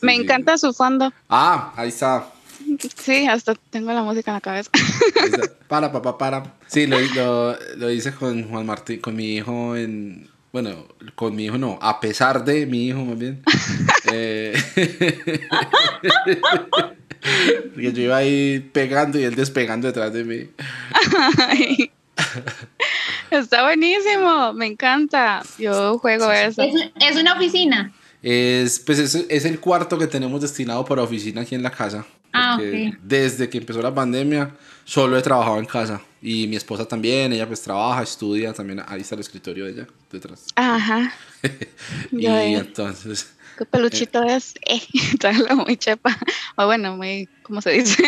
Me encanta su fondo. Ah, ahí está. Sí, hasta tengo la música en la cabeza. Para, papá, para. Sí, lo, lo, lo hice con Juan Martín, con mi hijo en... Bueno, con mi hijo no, a pesar de mi hijo más bien. eh, porque yo iba ahí pegando y él despegando detrás de mí. Ay. Está buenísimo, me encanta. Yo juego eso. Es, es una oficina. Es, pues es, es el cuarto que tenemos destinado para oficina aquí en la casa. Ah, porque ok. Desde que empezó la pandemia, solo he trabajado en casa. Y mi esposa también, ella pues trabaja, estudia, también ahí está el escritorio de ella, detrás. Ajá. y entonces, ¿Qué peluchito es? Eh, muy chepa. O bueno, muy, ¿cómo se dice?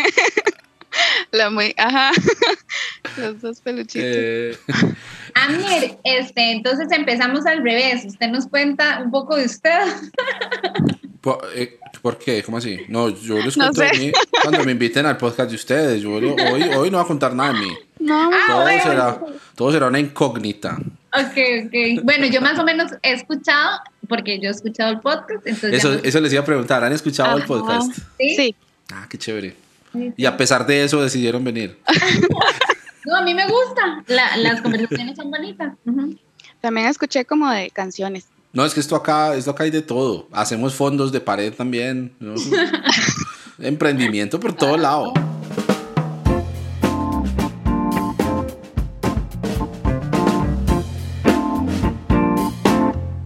La muy, ajá. Los dos peluchitos. eh, Amir, este, entonces empezamos al revés. Usted nos cuenta un poco de usted. ¿por, eh, ¿por qué? ¿Cómo así? No, yo les cuento sé. a mí cuando me inviten al podcast de ustedes. Yo lo- hoy, hoy no voy a contar nada de mí. no, Ah, Todo, bueno. será, todo será una incógnita. Ok, ok. Bueno, yo más o menos he escuchado, porque yo he escuchado el podcast, entonces... Eso, no- eso les iba a preguntar. ¿Han escuchado el podcast? ¿Sí? sí. Ah, qué chévere. Y a pesar de eso decidieron venir. No, a mí me gusta. La- las conversaciones son bonitas. También escuché como de canciones. No, es que esto acá, esto acá hay de todo. Hacemos fondos de pared también. ¿no? Emprendimiento por todo lado.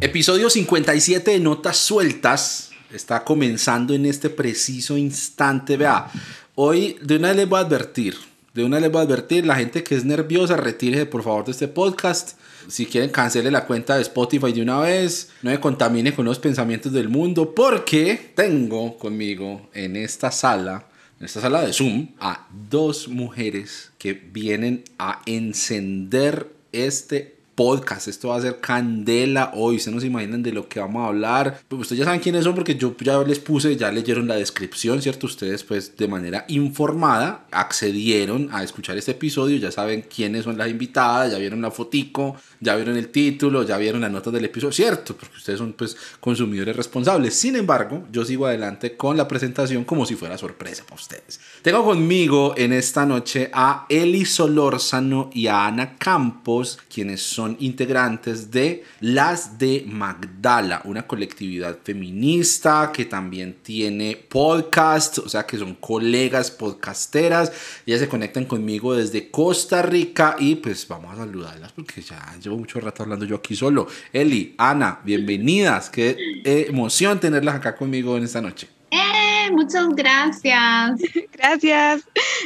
Episodio 57 de Notas Sueltas. Está comenzando en este preciso instante. Vea, hoy de una vez les voy a advertir. De una vez les voy a advertir, la gente que es nerviosa, retírese por favor de este podcast. Si quieren, cancele la cuenta de Spotify de una vez. No me contamine con los pensamientos del mundo. Porque tengo conmigo en esta sala, en esta sala de Zoom, a dos mujeres que vienen a encender este podcast. Esto va a ser candela hoy. Ustedes no se imaginan de lo que vamos a hablar. Pues ustedes ya saben quiénes son porque yo ya les puse, ya leyeron la descripción, ¿cierto? Ustedes pues de manera informada accedieron a escuchar este episodio. Ya saben quiénes son las invitadas, ya vieron la fotico, ya vieron el título, ya vieron las notas del episodio, ¿cierto? Porque ustedes son pues consumidores responsables. Sin embargo, yo sigo adelante con la presentación como si fuera sorpresa para ustedes. Tengo conmigo en esta noche a Eli Solórzano y a Ana Campos, quienes son integrantes de Las de Magdala, una colectividad feminista que también tiene podcast, o sea que son colegas podcasteras. Ellas se conectan conmigo desde Costa Rica y pues vamos a saludarlas porque ya llevo mucho rato hablando yo aquí solo. Eli, Ana, bienvenidas. Qué emoción tenerlas acá conmigo en esta noche. Eh, muchas gracias. Gracias.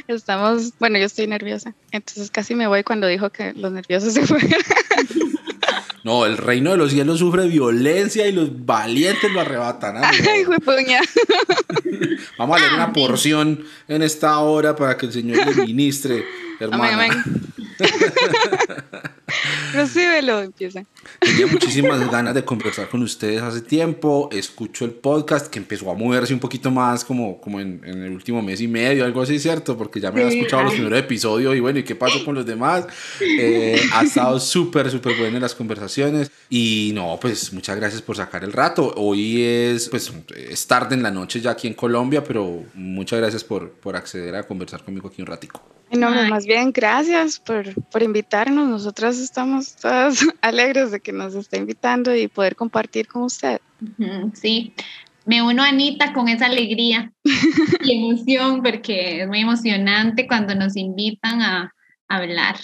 Estamos, bueno, yo estoy nerviosa. Entonces casi me voy cuando dijo que los nerviosos se fueron. No, el reino de los cielos sufre violencia y los valientes lo arrebatan. ¿ah? No. Ay, juepuña. Vamos a leer una Amén. porción en esta hora para que el Señor le ministre, hermana. Amén, amén. Recíbelo, empieza. Tenía muchísimas ganas de conversar con ustedes hace tiempo. Escucho el podcast que empezó a moverse un poquito más como, como en, en el último mes y medio, algo así, ¿cierto? Porque ya me había Sí, escuchado los ay. primeros episodios y bueno, ¿y qué pasó con los demás? Eh, ha estado súper, súper bueno en las conversaciones. Y no, pues muchas gracias por sacar el rato. Hoy es, pues, es tarde en la noche ya aquí en Colombia, pero muchas gracias por, por acceder a conversar conmigo aquí un ratico. No, Ay. más bien, gracias por, por invitarnos. Nosotras estamos todas alegres de que nos esté invitando y poder compartir con usted. Sí, me uno a Anita con esa alegría y emoción porque es muy emocionante cuando nos invitan a hablar.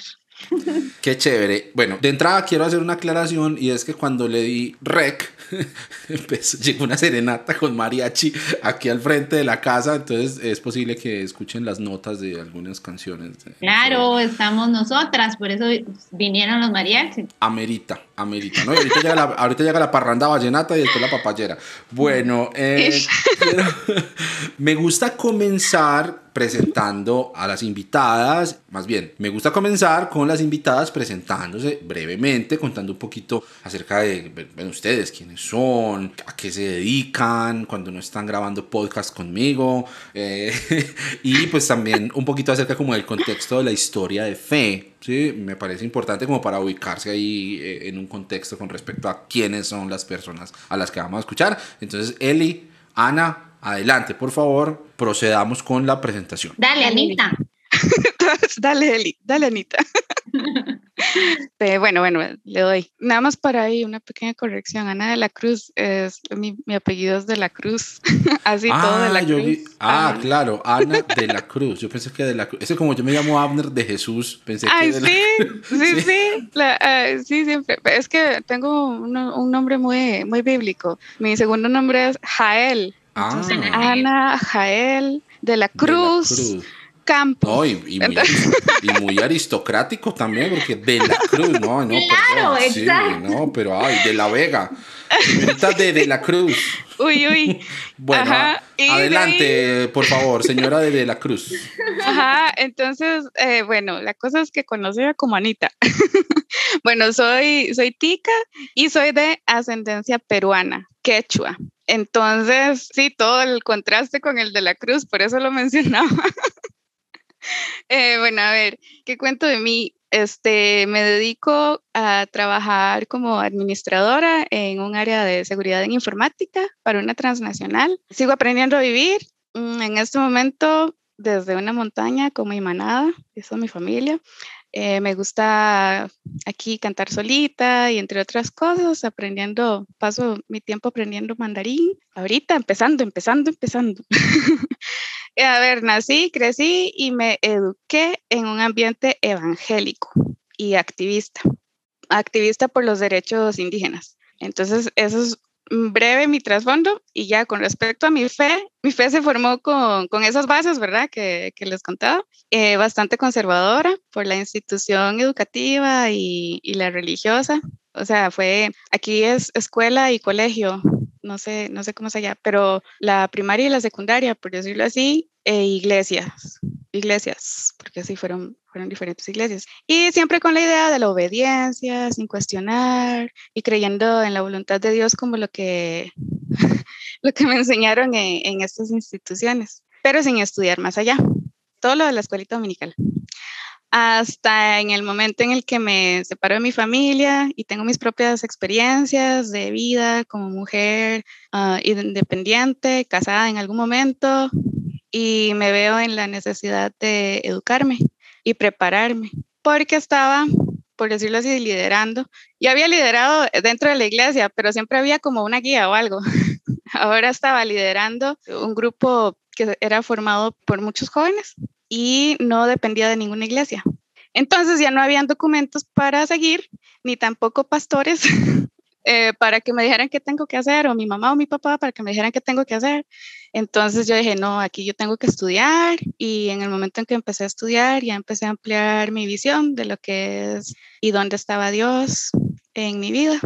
Qué chévere. Bueno, de entrada quiero hacer una aclaración y es que cuando le di rec, empezó- llegó una serenata con mariachi aquí al frente de la casa, entonces es posible que escuchen las notas de algunas canciones. Claro, estamos nosotras, por eso vinieron los mariachis. Amerita, amerita, ¿no? Y ahorita llega, la, ahorita llega la parranda vallenata y después la papayera. Bueno, eh, me gusta comenzar presentando a las invitadas, más bien, me gusta comenzar con las invitadas presentándose brevemente, contando un poquito acerca de bueno, ustedes, quiénes son, a qué se dedican, cuando no están grabando podcast conmigo, eh, y pues también un poquito acerca como del contexto de la historia de fe, ¿sí? Me parece importante como para ubicarse ahí eh, en un contexto con respecto a quiénes son las personas a las que vamos a escuchar. Entonces, Eli, Ana, Adelante, por favor, procedamos con la presentación. Dale, Anita. dale, Eli, dale, Anita. bueno, bueno, le doy. Nada más para ahí una pequeña corrección. Ana de la Cruz es mi, apellido es de la Cruz. Así todo de la ah, Cruz. ah, claro, Ana de la Cruz. Yo pensé que de la Cruz. Ese como yo me llamo Abner de Jesús. Pensé Ay, que de sí, la... sí, sí, sí. sí, siempre. Es que tengo un, nombre muy, muy bíblico. Mi segundo nombre es Jael. Ah. Ana Jael de la Cruz. Campo. y, muy, aristocrático también, porque de la Cruz, no, no, claro, exacto. no, pero ay, de la Vega. De, de la Cruz. Uy, uy. bueno, adelante, por favor, señora de, de la Cruz. Ajá, entonces, eh, bueno, la cosa es que conocía como Anita. bueno, soy, soy tica y soy de ascendencia peruana, quechua. Entonces, sí, todo el contraste con el de la Cruz, por eso lo mencionaba. Eh, bueno, a ver, ¿qué cuento de mí? Este, me dedico a trabajar como administradora en un área de seguridad en informática para una transnacional. Sigo aprendiendo a vivir. Mm, en este momento, desde una montaña como Imanada, eso es mi familia. Eh, me gusta aquí cantar solita y entre otras cosas, aprendiendo, paso mi tiempo aprendiendo mandarín. Ahorita empezando, empezando, empezando. a ver, nací, crecí y me eduqué en un ambiente evangélico y activista, activista por los derechos indígenas. Entonces, eso es breve mi trasfondo y ya con respecto a mi fe, mi fe se formó con, con esas bases, ¿verdad? Que, que les contaba, eh, bastante conservadora por la institución educativa y, y la religiosa. O sea, fue, aquí es escuela y colegio, no sé, no sé cómo se llama, pero la primaria y la secundaria, por decirlo así, e iglesias, iglesias, porque así fueron, fueron diferentes iglesias. Y siempre con la idea de la obediencia, sin cuestionar y creyendo en la voluntad de Dios como lo que, lo que me enseñaron en, en estas instituciones, pero sin estudiar más allá. Todo lo de la escuelita dominical hasta en el momento en el que me separo de mi familia y tengo mis propias experiencias de vida como mujer ah, independiente, casada en algún momento, y me veo en la necesidad de educarme y prepararme, porque estaba, por decirlo así, liderando. Ya había liderado dentro de la iglesia, pero siempre había como una guía o algo. Ahora estaba liderando un grupo que era formado por muchos jóvenes y no dependía de ninguna iglesia. Entonces ya no habían documentos para seguir, ni tampoco pastores eh, para que me dijeran qué tengo que hacer, o mi mamá o mi papá para que me dijeran qué tengo que hacer. Entonces yo dije, no, aquí yo tengo que estudiar y en el momento en que empecé a estudiar ya empecé a ampliar mi visión de lo que es y dónde estaba Dios en mi vida.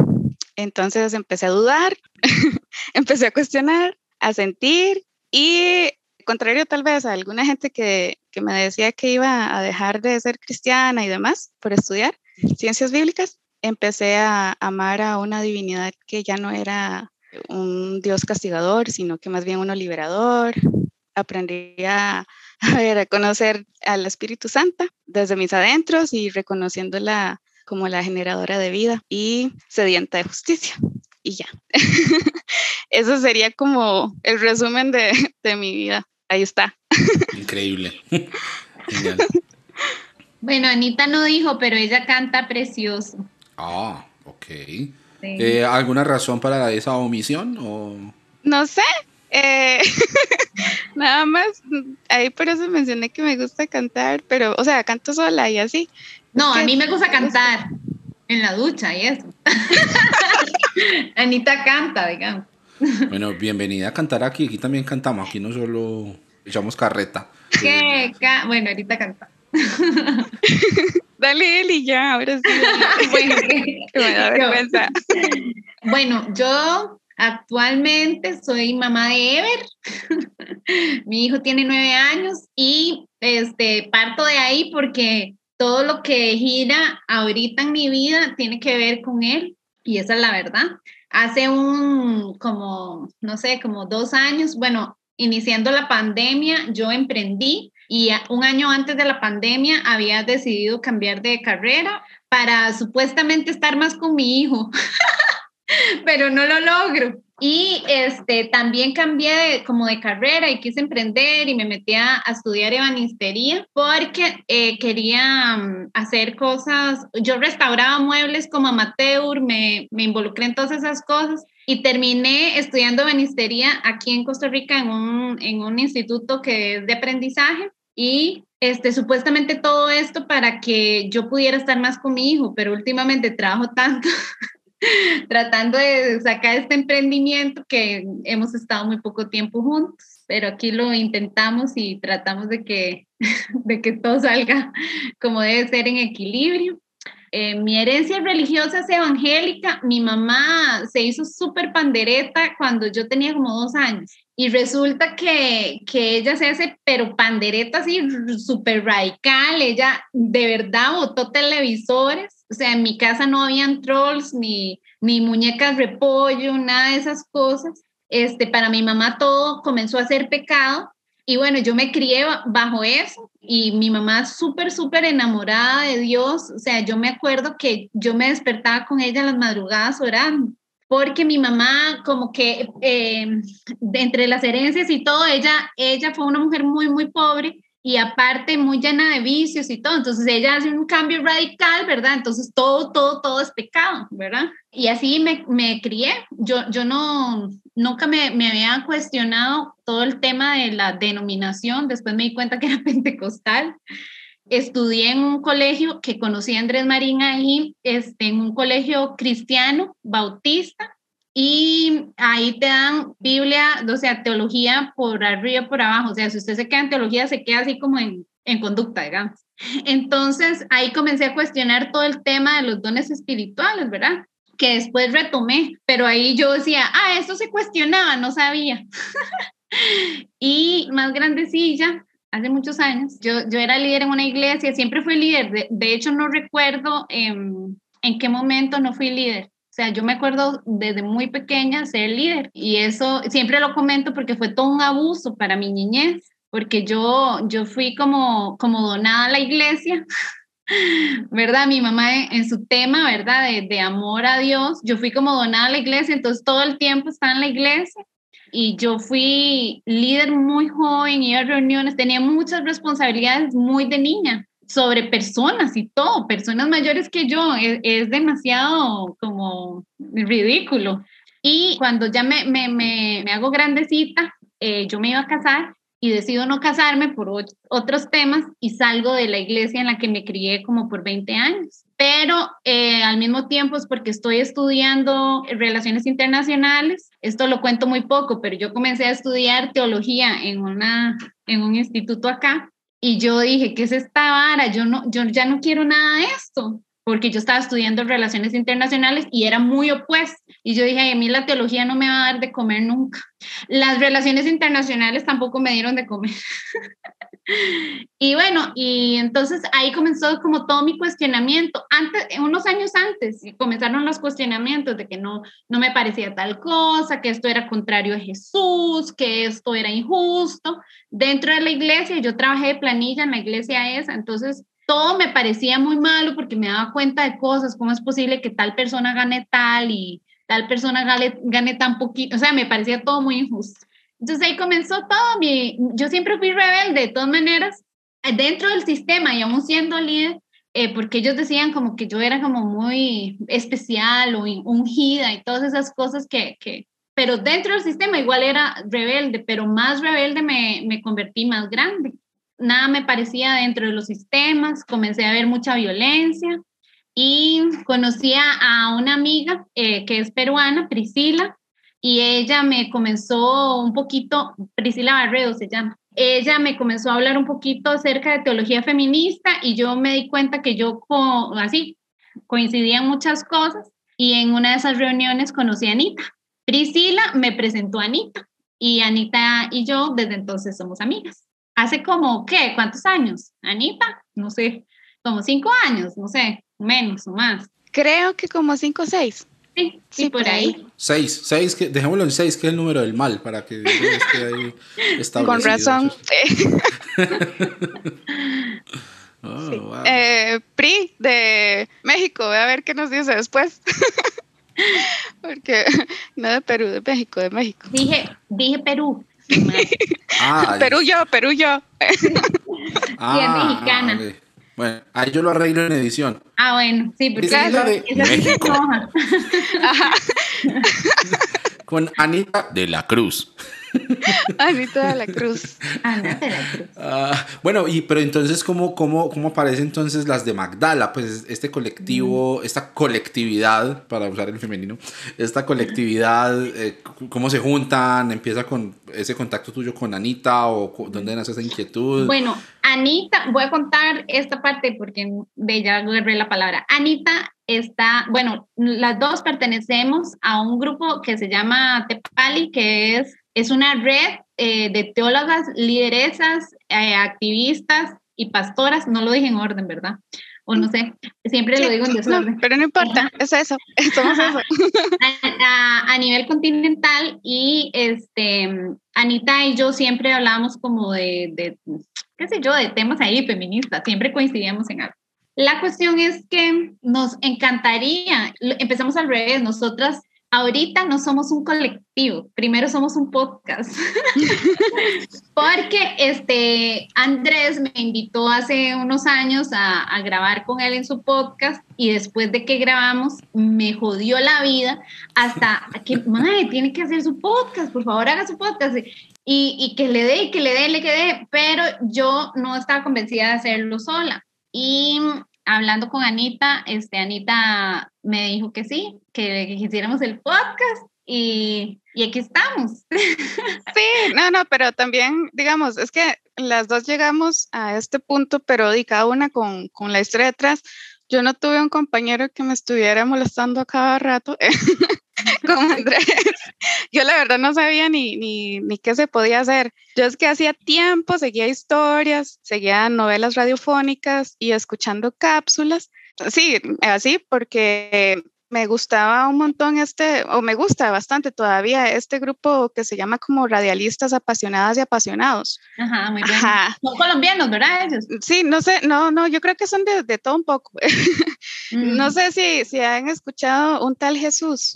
Entonces empecé a dudar, empecé a cuestionar, a sentir y contrario tal vez a alguna gente que, que, me decía que iba a dejar de ser cristiana y demás por estudiar ciencias bíblicas, empecé a amar a una divinidad que ya no era un Dios castigador, sino que más bien uno liberador. Aprendí a, a, conocer al Espíritu Santo desde mis adentros y reconociéndola como la generadora de vida y sedienta de justicia. Y ya. Eso sería como el resumen de, de mi vida ahí está. Increíble. Bueno, Anita no dijo, pero ella canta precioso. Ah, ok. Eh, ¿Alguna razón para esa omisión? O? No sé. Eh, nada más, ahí por eso mencioné que me gusta cantar, pero, o sea, canto sola y así. No, a mí me gusta cantar en la ducha y eso. Anita canta, digamos. Bueno, bienvenida a cantar aquí. Aquí también cantamos. Aquí no solo echamos carreta. ¿Qué? Bueno, ahorita canta. Dale, Eli, ya, ahora sí. Bueno, me da vergüenza. Bueno, yo actualmente soy mamá de Ever. Mi hijo tiene nueve años y este, parto de ahí porque todo lo que gira ahorita en mi vida tiene que ver con él y esa es la verdad. Hace un, como, no sé, como dos años, bueno, iniciando la pandemia, yo emprendí y un año antes de la pandemia había decidido cambiar de carrera para supuestamente estar más con mi hijo, pero no lo logro. Y este, también cambié como de carrera y quise emprender y me metí a, estudiar ebanistería porque eh, quería mm, hacer cosas, yo restauraba muebles como amateur, me, me involucré en todas esas cosas y terminé estudiando ebanistería aquí en Costa Rica en un, en un instituto que es de aprendizaje y este, supuestamente todo esto para que yo pudiera estar más con mi hijo, pero últimamente trabajo tanto tratando de sacar este emprendimiento que hemos estado muy poco tiempo juntos, pero aquí lo intentamos y tratamos de que, de que todo salga como debe ser en equilibrio. Eh, mi herencia religiosa es evangélica. Mi mamá se hizo súper pandereta cuando yo tenía como dos años. Y resulta que, que ella se hace, pero pandereta así, súper radical. Ella de verdad botó televisores o sea, en mi casa no habían trolls ni, ni muñecas repollo, nada de esas cosas. Este, para mi mamá todo comenzó a ser pecado y bueno, yo me crié bajo eso y mi mamá súper, súper enamorada de Dios. O sea, yo me acuerdo que yo me despertaba con ella las madrugadas orando, porque mi mamá como que eh, entre las herencias y todo, ella, ella fue una mujer muy, muy pobre y aparte muy llena de vicios y todo. Entonces ella hace un cambio radical, ¿verdad? Entonces todo, todo, todo es pecado, ¿verdad? Y así me, me crié. Yo, yo no, nunca me, me había cuestionado todo el tema de la denominación. Después me di cuenta que era pentecostal. Estudié en un colegio que conocí a Andrés Marín ahí, este, en un colegio cristiano, bautista, y ahí te dan Biblia, o sea, teología por arriba, por abajo. O sea, si usted se queda en teología, se queda así como en, en conducta, digamos. Entonces, ahí comencé a cuestionar todo el tema de los dones espirituales, ¿verdad? Que después retomé, pero ahí yo decía, ah, esto se cuestionaba, no sabía. y más grandecilla, hace muchos años, yo, yo era líder en una iglesia, siempre fui líder. De, de hecho, no recuerdo en qué momento no fui líder o sea, yo me acuerdo desde muy pequeña ser líder y eso siempre lo comento porque fue todo un abuso para mi niñez, porque yo, yo fui como, como donada a la iglesia, ¿verdad? Mi mamá en, su tema, ¿verdad? De, amor a Dios, yo fui como donada a la iglesia, entonces todo el tiempo estaba en la iglesia y yo fui líder muy joven, iba a reuniones, tenía muchas responsabilidades muy de niña sobre personas y todo, personas mayores que yo, es, demasiado como ridículo. Y cuando ya me, me, me, hago grandecita, eh, yo me iba a casar y decido no casarme por otros temas y salgo de la iglesia en la que me crié como por 20 años. Pero eh, al mismo tiempo es porque estoy estudiando relaciones internacionales. Esto lo cuento muy poco, pero yo comencé a estudiar teología en, una, en un instituto acá y yo dije, ¿qué es esta vara? Yo, no, yo ya no quiero nada de esto, porque yo estaba estudiando relaciones internacionales y era muy opuesto. Y yo dije, a mí la teología no me va a dar de comer nunca. Las relaciones internacionales tampoco me dieron de comer. y bueno, y entonces ahí comenzó como todo mi cuestionamiento. Antes, unos años antes, comenzaron los cuestionamientos de que no, no me parecía tal cosa, que esto era contrario a Jesús, que esto era injusto. Dentro de la iglesia, yo trabajé de planilla en la iglesia esa, entonces todo me parecía muy malo porque me daba cuenta de cosas, cómo es posible que tal persona gane tal y tal persona gane, gane tan poquito, o sea, me parecía todo muy injusto. Entonces ahí comenzó todo mi, yo siempre fui rebelde, de todas maneras, dentro del sistema y aún siendo líder, eh, porque ellos decían como que yo era como muy especial o ungida y todas esas cosas que, que, pero dentro del sistema igual era rebelde, pero más rebelde me, me convertí más grande. Nada me parecía dentro de los sistemas, comencé a ver mucha violencia y conocí a una amiga eh, que es peruana, Priscila, y ella me comenzó un poquito, Priscila Barredo se llama, ella me comenzó a hablar un poquito acerca de teología feminista y yo me di cuenta que yo así coincidía en muchas cosas y en una de esas reuniones conocí a Anita. Priscila me presentó a Anita y Anita y yo desde entonces somos amigas. Hace como, ¿qué? ¿Cuántos años? Anita, no sé, como cinco años, no sé, menos o más. Creo que como cinco o seis. Sí, sí, por ahí. Seis, seis, que, dejémoslo en seis, que es el número del mal, para que esté ahí Con razón. oh, eh, PRI de México, voy a ver qué nos dice después. Porque no de Perú, de México, de México. Dije, dije Perú. Ah, Perú yo, Perú yo. Ah, mexicana. Bueno, ahí yo lo arreglo en edición. Ah, bueno, sí, porque es de México. Con Anita de la Cruz. Anita de la Cruz. Anita de la Cruz. Ah, bueno, y pero entonces, ¿cómo, cómo, ¿cómo aparecen entonces las de Magdala? Pues este colectivo, mm. esta colectividad, para usar el femenino, esta colectividad, eh, ¿cómo se juntan? ¿Empieza con ese contacto tuyo con Anita o dónde nace esa inquietud? Bueno, Anita, voy a contar esta parte porque de ya agarré la palabra. Anita está, bueno, las dos pertenecemos a un grupo que se llama Tepali, que es es una red eh, de teólogas, lideresas, eh, activistas y pastoras. No lo dije en orden, ¿verdad? O no sé, siempre lo digo en desorden. pero no importa, es eso, somos eso. A, nivel continental y este, Anita y yo siempre hablamos como de, de, qué sé yo, de temas ahí feministas, siempre coincidíamos en algo. La cuestión es que nos encantaría, empezamos al revés, nosotras ahorita no somos un colectivo, primero somos un podcast. Porque este Andrés me invitó hace unos años a, grabar con él en su podcast y después de que grabamos me jodió la vida hasta que, madre, tiene que hacer su podcast, por favor haga su podcast. Y, y que le dé, y que le dé, le quede, pero yo no estaba convencida de hacerlo sola. Y hablando con Anita, este, Anita me dijo que sí, que, hiciéramos el podcast y, y, aquí estamos. Sí, no, no, pero también, digamos, es que las dos llegamos a este punto, pero y cada una con, con la historia detrás. Yo no tuve un compañero que me estuviera molestando a cada rato. como Andrés. Yo la verdad no sabía ni, ni, ni qué se podía hacer. Yo es que hacía tiempo seguía historias, seguía novelas radiofónicas y escuchando cápsulas. Sí, así porque me gustaba un montón este, o me gusta bastante todavía este grupo que se llama como Radialistas Apasionadas y Apasionados. Ajá, muy bien. Son colombianos, ¿verdad? Ellos? Sí, no sé, no, no, yo creo que son de, de todo un poco. No mm. sé si, si han escuchado un tal Jesús.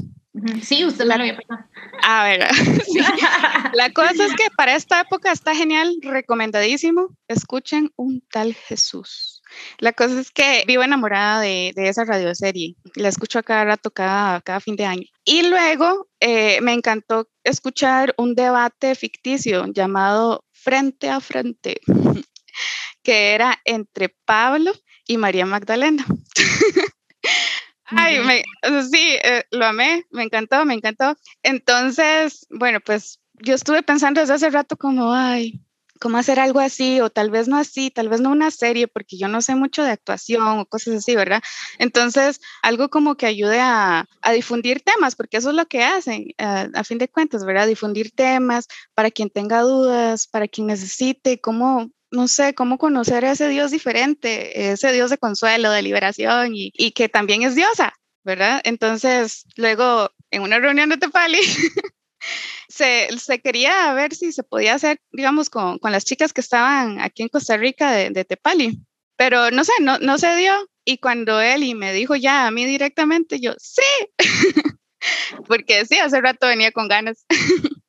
Sí, usted la, lo había pasado. A ver, la cosa es que para esta época está genial, recomendadísimo. Escuchen un tal Jesús. La cosa es que vivo enamorada de, de esa radioserie. La escucho a cada rato, cada, cada fin de año. Y luego eh, me encantó escuchar un debate ficticio llamado Frente a Frente, que era entre Pablo y María Magdalena. Ay, me, sí, eh, lo amé, me encantó, me encantó. Entonces, bueno, pues yo estuve pensando desde hace rato como, ay, cómo hacer algo así, o tal vez no así, tal vez no una serie, porque yo no sé mucho de actuación o cosas así, ¿verdad? Entonces, algo como que ayude a, a difundir temas, porque eso es lo que hacen, a, a, fin de cuentas, ¿verdad? Difundir temas para quien tenga dudas, para quien necesite, cómo no sé, cómo conocer a ese Dios diferente, ese Dios de consuelo, de liberación y, que también es diosa, ¿verdad? Entonces, luego en una reunión de Tepali, se, quería ver si se podía hacer, digamos, con, las chicas que estaban aquí en Costa Rica de, Tepali, pero no sé, no, no se dio. Y cuando Eli me dijo ya a mí directamente, yo, sí, porque sí, hace rato venía con ganas.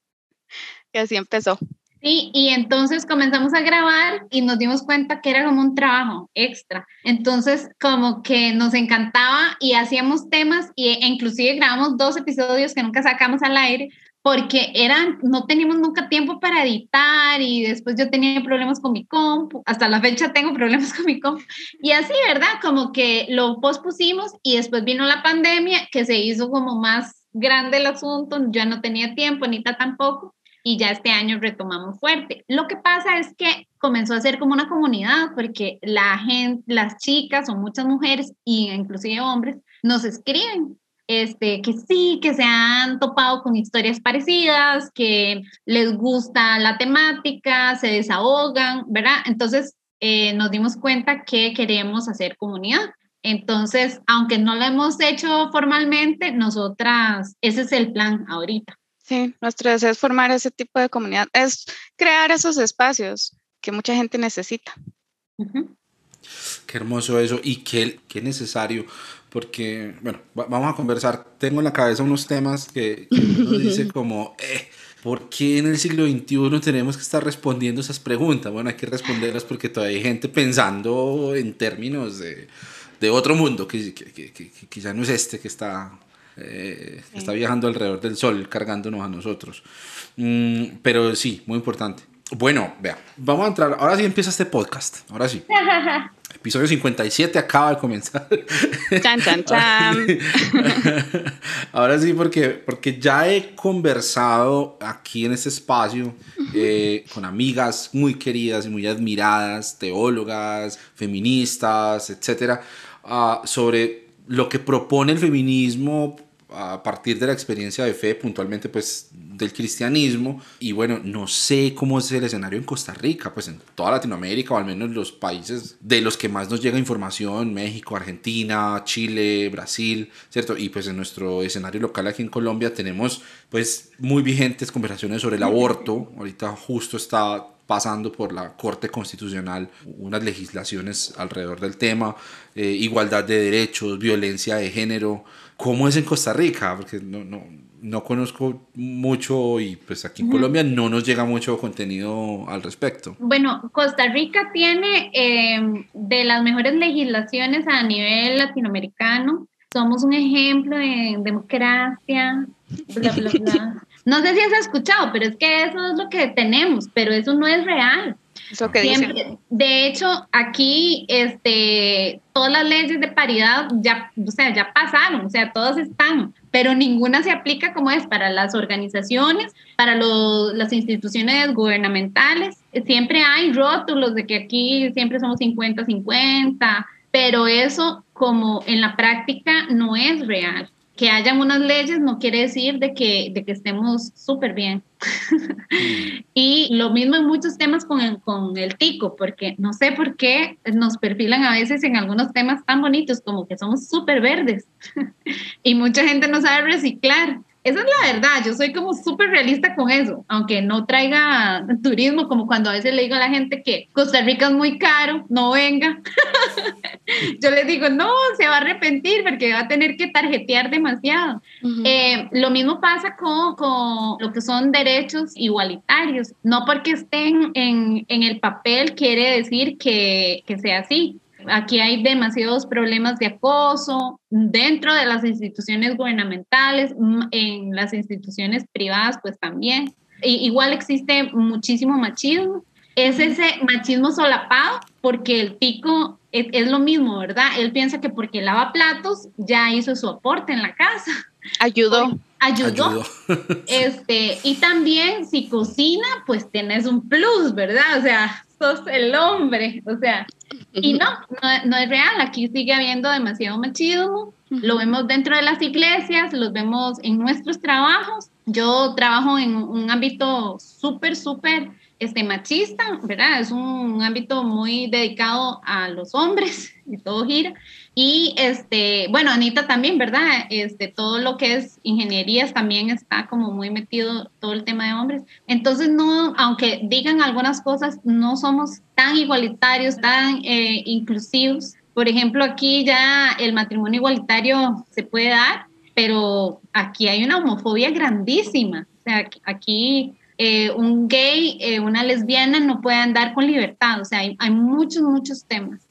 y así empezó. Sí, y entonces comenzamos a grabar y nos dimos cuenta que era como un trabajo extra. Entonces, como que nos encantaba y hacíamos temas e inclusive grabamos dos episodios que nunca sacamos al aire porque eran, no teníamos nunca tiempo para editar y después yo tenía problemas con mi compu, hasta la fecha tengo problemas con mi compu. Y así, ¿verdad? Como que lo pospusimos y después vino la pandemia que se hizo como más grande el asunto, yo no tenía tiempo, Anita tampoco y ya este año retomamos fuerte. Lo que pasa es que comenzó a ser como una comunidad porque la gente, las chicas o muchas mujeres y inclusive hombres nos escriben este, que sí, que se han topado con historias parecidas, que les gusta la temática, se desahogan, ¿verdad? Entonces eh, nos dimos cuenta que queremos hacer comunidad. Entonces, aunque no lo hemos hecho formalmente, nosotras, ese es el plan ahorita. Sí, nuestro deseo es formar ese tipo de comunidad, es crear esos espacios que mucha gente necesita. Qué hermoso eso y qué, qué necesario, porque, bueno, vamos a conversar. Tengo en la cabeza unos temas que, que uno dice como, eh, ¿por qué en el siglo XXI tenemos que estar respondiendo esas preguntas? Bueno, hay que responderlas porque todavía hay gente pensando en términos de, de otro mundo, que, que, que, que, ya no es este que está, eh, está viajando alrededor del sol, cargándonos a nosotros. Mm, pero sí, muy importante. Bueno, vea, vamos a entrar. Ahora sí empieza este podcast. Ahora sí. Episodio 57 acaba de comenzar. Chan, chan, chan. Ahora sí, porque, porque ya he conversado aquí en este espacio eh, con amigas muy queridas y muy admiradas, teólogas, feministas, etcétera, uh, sobre lo que propone el feminismo a partir de la experiencia de fe, puntualmente pues del cristianismo. Y bueno, no sé cómo es el escenario en Costa Rica, pues en toda Latinoamérica o al menos los países de los que más nos llega información, México, Argentina, Chile, Brasil, ¿cierto? Y pues en nuestro escenario local aquí en Colombia tenemos pues muy vigentes conversaciones sobre el aborto. Ahorita justo está pasando por la Corte Constitucional unas legislaciones alrededor del tema, eh, igualdad de derechos, violencia de género. ¿Cómo es en Costa Rica? Porque no, no, no conozco mucho y pues aquí en Colombia no nos llega mucho contenido al respecto. Bueno, Costa Rica tiene eh, de las mejores legislaciones a nivel latinoamericano. Somos un ejemplo de democracia, bla, bla, bla. No sé si has escuchado, pero es que eso es lo que tenemos, pero eso no es real. Eso que Siempre, De hecho, aquí este, todas las leyes de paridad ya, o sea, ya pasaron, o sea, todas están, pero ninguna se aplica como es para las organizaciones, para los, las instituciones gubernamentales. Siempre hay rótulos de que aquí siempre somos 50-50, pero eso como en la práctica no es real que hayan unas leyes no quiere decir de que, de que estemos súper bien. y lo mismo en muchos temas con el, con el tico, porque no sé por qué nos perfilan a veces en algunos temas tan bonitos como que somos súper verdes y mucha gente no sabe reciclar. Esa es la verdad, yo soy como súper realista con eso, aunque no traiga turismo, como cuando a veces le digo a la gente que Costa Rica es muy caro, no venga. yo les digo, no, se va a arrepentir porque va a tener que tarjetear demasiado. Eh, lo mismo pasa con, con, lo que son derechos igualitarios, no porque estén en, en el papel quiere decir que, que sea así. Aquí hay demasiados problemas de acoso dentro de las instituciones gubernamentales, en las instituciones privadas pues también. igual existe muchísimo machismo. Es ese machismo solapado porque el pico es, lo mismo, ¿verdad? Él piensa que porque lava platos ya hizo su aporte en la casa. Ayudó. Ayudó. Este, y también si cocina, pues tenés un plus, ¿verdad? O sea, sos el hombre, o sea, y no, no, es real, aquí sigue habiendo demasiado machismo, lo vemos dentro de las iglesias, los vemos en nuestros trabajos. Yo trabajo en un ámbito súper, súper este, machista, ¿verdad? Es un, ámbito muy dedicado a los hombres y todo gira. Y este, bueno, Anita también, ¿verdad? Este, todo lo que es ingenierías también está como muy metido todo el tema de hombres. Entonces, no, aunque digan algunas cosas, no somos tan igualitarios, tan eh, inclusivos. Por ejemplo, aquí ya el matrimonio igualitario se puede dar, pero aquí hay una homofobia grandísima. O sea, aquí eh, un gay, eh, una lesbiana no puede andar con libertad. O sea, hay, muchos, muchos temas.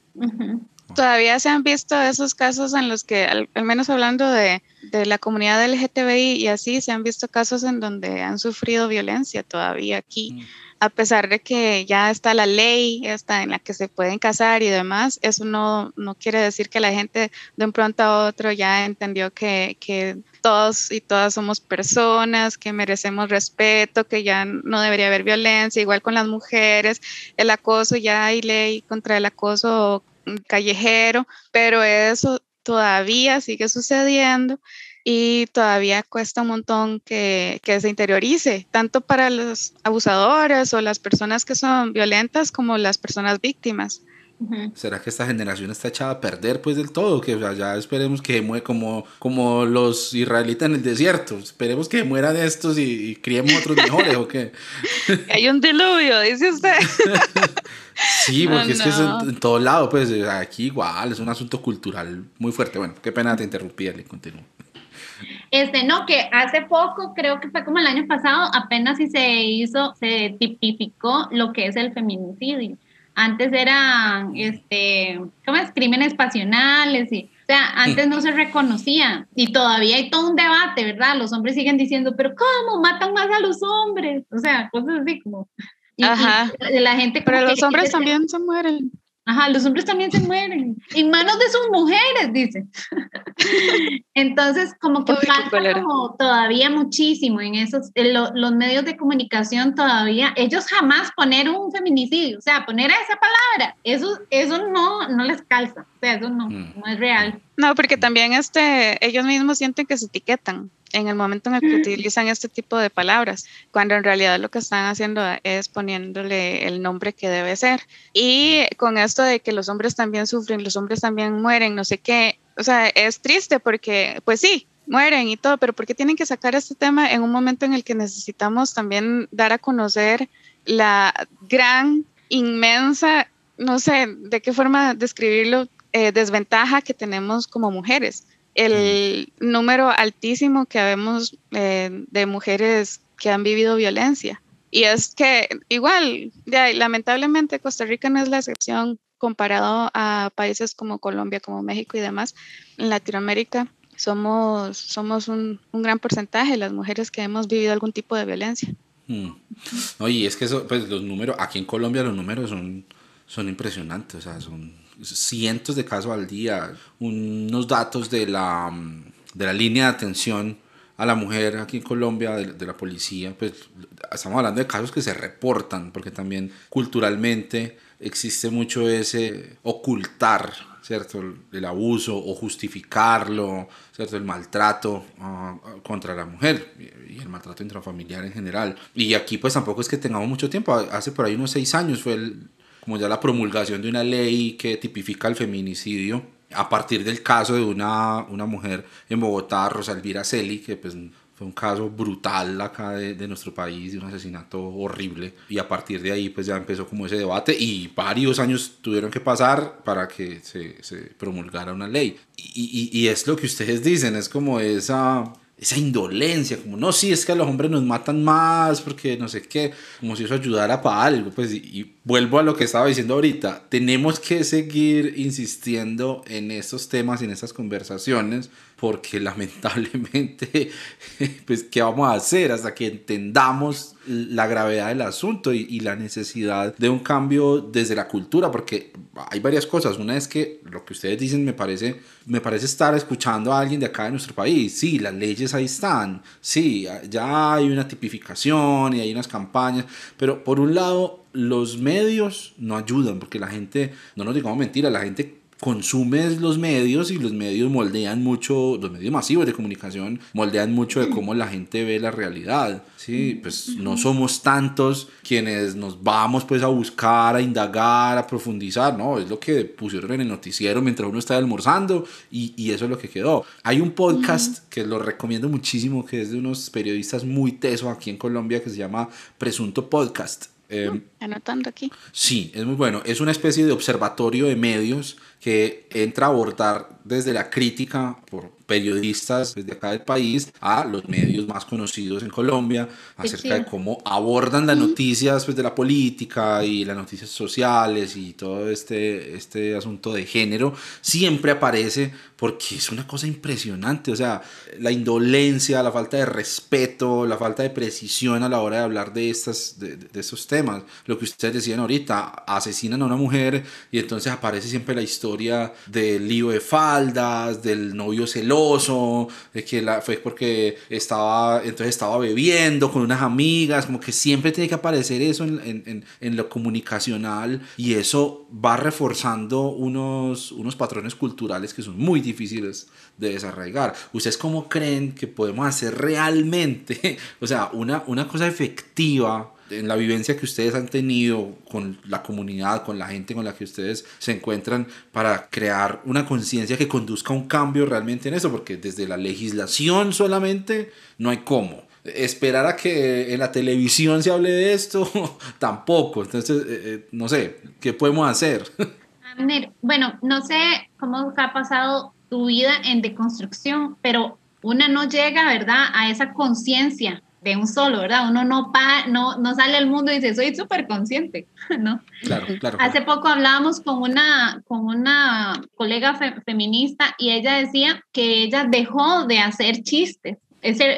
Todavía se han visto esos casos en los que, al, menos hablando de, de, la comunidad LGTBI y así, se han visto casos en donde han sufrido violencia todavía aquí. Mm. A pesar de que ya está la ley, está en la que se pueden casar y demás, eso no, no quiere decir que la gente de un pronto a otro ya entendió que, que todos y todas somos personas, que merecemos respeto, que ya no debería haber violencia, igual con las mujeres, el acoso, ya hay ley contra el acoso callejero, pero eso todavía sigue sucediendo y todavía cuesta un montón que, que, se interiorice, tanto para los abusadores o las personas que son violentas como las personas víctimas. ¿Será que esta generación está echada a perder pues del todo? Que ya esperemos que muera como, como los israelitas en el desierto. Esperemos que mueran estos y, criemos otros mejores o qué. Hay un diluvio, dice usted. Sí, porque es que es en, todo lado, pues aquí igual, es un asunto cultural muy fuerte. Bueno, qué pena te interrumpí, le continúo. Este, no, que hace poco, creo que fue como el año pasado, apenas si se hizo, se tipificó lo que es el feminicidio. Antes eran, este, ¿cómo es? Crímenes pasionales y, o sea, antes no se reconocía y todavía hay todo un debate, ¿verdad? Los hombres siguen diciendo, pero ¿cómo matan más a los hombres? O sea, cosas así como... Ajá. la gente pero los hombres también se mueren. Ajá, los hombres también se mueren. En manos de sus mujeres, dice. Entonces, como que falta como todavía muchísimo en esos, los medios de comunicación todavía, ellos jamás poner un feminicidio, o sea, poner esa palabra, eso, eso no, no les calza, o sea, eso no, mm. no es real. No, porque también este, ellos mismos sienten que se etiquetan en el momento en el que utilizan este tipo de palabras, cuando en realidad lo que están haciendo es poniéndole el nombre que debe ser. Y con esto de que los hombres también sufren, los hombres también mueren, no sé qué, o sea, es triste porque, pues sí, mueren y todo, pero ¿por qué tienen que sacar este tema en un momento en el que necesitamos también dar a conocer la gran, inmensa, no sé de qué forma describirlo, eh, desventaja que tenemos como mujeres? el número altísimo que vemos eh, de mujeres que han vivido violencia. Y es que igual, ya, lamentablemente Costa Rica no es la excepción comparado a países como Colombia, como México y demás. En Latinoamérica somos, somos un, un gran porcentaje las mujeres que hemos vivido algún tipo de violencia. Mm. Oye, es que eso, pues los números, aquí en Colombia los números son, son impresionantes, o sea, son cientos de casos al día, unos datos de la, de la línea de atención a la mujer aquí en Colombia, de, la policía, pues estamos hablando de casos que se reportan, porque también culturalmente existe mucho ese ocultar, ¿cierto? El, abuso o justificarlo, ¿cierto? El maltrato ah, contra la mujer y, el maltrato intrafamiliar en general. Y aquí pues tampoco es que tengamos mucho tiempo, hace por ahí unos seis años fue el, como ya la promulgación de una ley que tipifica el feminicidio, a partir del caso de una, una mujer en Bogotá, Rosalvira Celi, que pues fue un caso brutal acá de, de, nuestro país, de un asesinato horrible. Y a partir de ahí pues ya empezó como ese debate y varios años tuvieron que pasar para que se, se promulgara una ley. Y, y, y, es lo que ustedes dicen, es como esa esa indolencia, como no, sí, es que a los hombres nos matan más porque no sé qué, como si eso ayudara para algo, pues y, vuelvo a lo que estaba diciendo ahorita, tenemos que seguir insistiendo en estos temas, en estas conversaciones, porque lamentablemente, pues, ¿qué vamos a hacer hasta que entendamos la gravedad del asunto y, y, la necesidad de un cambio desde la cultura? Porque hay varias cosas. Una es que lo que ustedes dicen me parece, me parece estar escuchando a alguien de acá de nuestro país. Sí, las leyes ahí están. Sí, ya hay una tipificación y hay unas campañas. Pero por un lado, los medios no ayudan porque la gente, no nos digamos mentira, la gente consumes los medios y los medios moldean mucho, los medios masivos de comunicación moldean mucho de cómo la gente ve la realidad, ¿sí? Pues no somos tantos quienes nos vamos pues a buscar, a indagar, a profundizar, no, es lo que pusieron en el noticiero mientras uno está almorzando y, y eso es lo que quedó. Hay un podcast que lo recomiendo muchísimo que es de unos periodistas muy tesos aquí en Colombia que se llama Presunto Podcast. Eh, Anotando aquí. Sí, es muy bueno. Es una especie de observatorio de medios que entra a abordar desde la crítica por periodistas desde acá del país a los medios más conocidos en Colombia acerca de cómo abordan las noticias pues, de la política y las noticias sociales y todo este, este asunto de género siempre aparece porque es una cosa impresionante, o sea, la indolencia, la falta de respeto, la falta de precisión a la hora de hablar de, estas, de, de estos temas. Lo que ustedes decían ahorita, asesinan a una mujer y entonces aparece siempre la historia del lío de faldas, del novio celoso, de que la, fue porque estaba, entonces estaba bebiendo con unas amigas, como que siempre tiene que aparecer eso en, en, en lo comunicacional y eso va reforzando unos, unos patrones culturales que son muy difíciles de desarraigar. ¿Ustedes cómo creen que podemos hacer realmente, o sea, una, una cosa efectiva en la vivencia que ustedes han tenido con la comunidad, con la gente con la que ustedes se encuentran para crear una conciencia que conduzca a un cambio realmente en eso? Porque desde la legislación solamente no hay cómo. esperar a que en la televisión se hable de esto, tampoco. Entonces, eh, eh, no sé, ¿qué podemos hacer? Bueno, no sé cómo ha pasado tu vida en deconstrucción, pero una no llega, ¿verdad?, a esa conciencia de un solo, ¿verdad? Uno no, pa, no, no sale al mundo y dice, soy súper consciente, ¿no? Claro, claro. Hace poco hablábamos con una, con una colega feminista y ella decía que ella dejó de hacer chistes,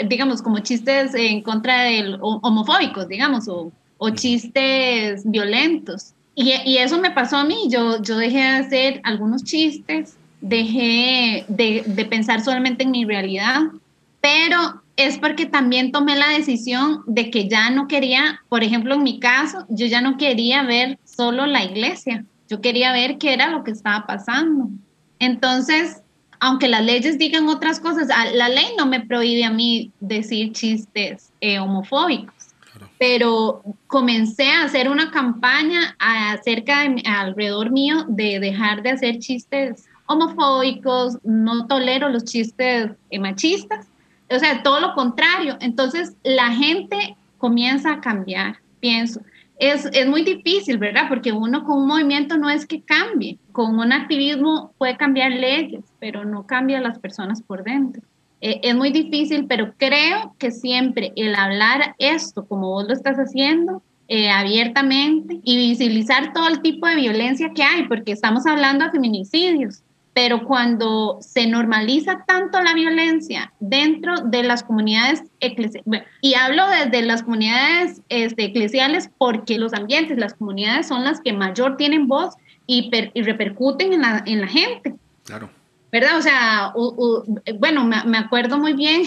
digamos, como chistes en contra de homofóbicos, digamos, o, o chistes violentos. Y, y, eso me pasó a mí, yo, yo dejé de hacer algunos chistes, dejé de, de pensar solamente en mi realidad, pero es porque también tomé la decisión de que ya no quería, por ejemplo, en mi caso, yo ya no quería ver solo la iglesia, yo quería ver qué era lo que estaba pasando. Entonces, aunque las leyes digan otras cosas, la ley no me prohíbe a mí decir chistes eh, homofóbicos, pero comencé a hacer una campaña acerca de, alrededor mío de dejar de hacer chistes homofóbicos, no tolero los chistes eh, machistas o sea, todo lo contrario. Entonces, la gente comienza a cambiar, pienso. Es, es, muy difícil, ¿verdad? Porque uno con un movimiento no es que cambie. Con un activismo puede cambiar leyes, pero no cambia a las personas por dentro. Eh, es muy difícil, pero creo que siempre el hablar esto, como vos lo estás haciendo, eh, abiertamente y visibilizar todo el tipo de violencia que hay, porque estamos hablando de feminicidios, pero cuando se normaliza tanto la violencia dentro de las comunidades eclesiales, y hablo desde las comunidades este, eclesiales porque los ambientes, las comunidades son las que mayor tienen voz y, repercuten en la, en la, gente. Claro. ¿Verdad? O sea, bueno, me, acuerdo muy bien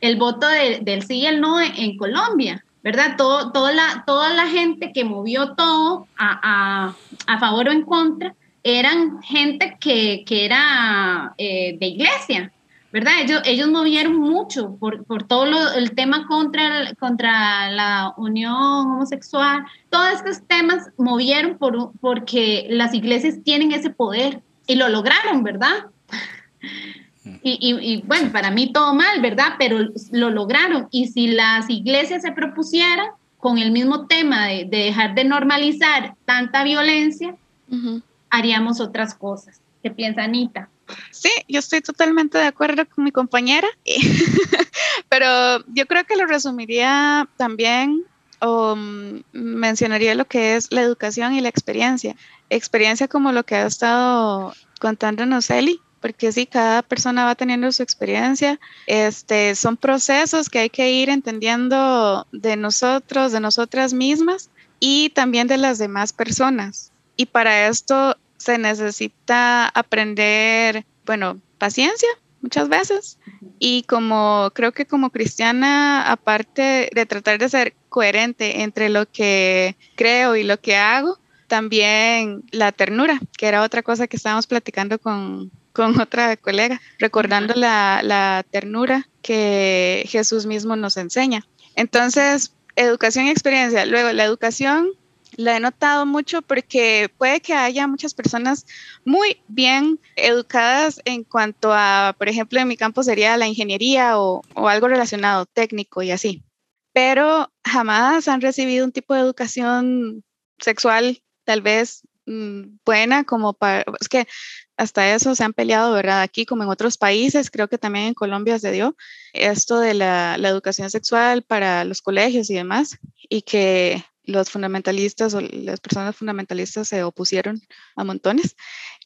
el voto del sí y el no en, Colombia. ¿verdad? Todo, toda, la, toda la gente que movió todo a, a, a favor o en contra, eran gente que, que era eh, de iglesia, ¿verdad? Ellos, ellos movieron mucho por, por todo el tema contra, contra la unión homosexual. Todos estos temas movieron por, porque las iglesias tienen ese poder y lo lograron, ¿verdad? Y, y, bueno, para mí todo mal, ¿verdad? Pero lo lograron. Y si las iglesias se propusieran con el mismo tema de, de dejar de normalizar tanta violencia, haríamos otras cosas. ¿Qué piensa Anita? Sí, yo estoy totalmente de acuerdo con mi compañera, pero yo creo que lo resumiría también o mm, mencionaría lo que es la educación y la experiencia. Experiencia como lo que ha estado contándonos Eli, porque sí, cada persona va teniendo su experiencia. Este, son procesos que hay que ir entendiendo de nosotros, de nosotras mismas y también de las demás personas. Y para esto se necesita aprender, bueno, paciencia muchas veces. Y como creo que como cristiana, aparte de tratar de ser coherente entre lo que creo y lo que hago, también la ternura, que era otra cosa que estábamos platicando con, con otra colega, recordando la, la ternura que Jesús mismo nos enseña. Entonces, educación y experiencia. Luego, la educación la he notado mucho porque puede que haya muchas personas muy bien educadas en cuanto a, por ejemplo, en mi campo sería la ingeniería o, algo relacionado técnico y así, pero jamás han recibido un tipo de educación sexual tal vez mm, buena como para, es que hasta eso se han peleado, ¿verdad? Aquí como en otros países, creo que también en Colombia se dio esto de la educación sexual para los colegios y demás, y que los fundamentalistas o las personas fundamentalistas se opusieron a montones.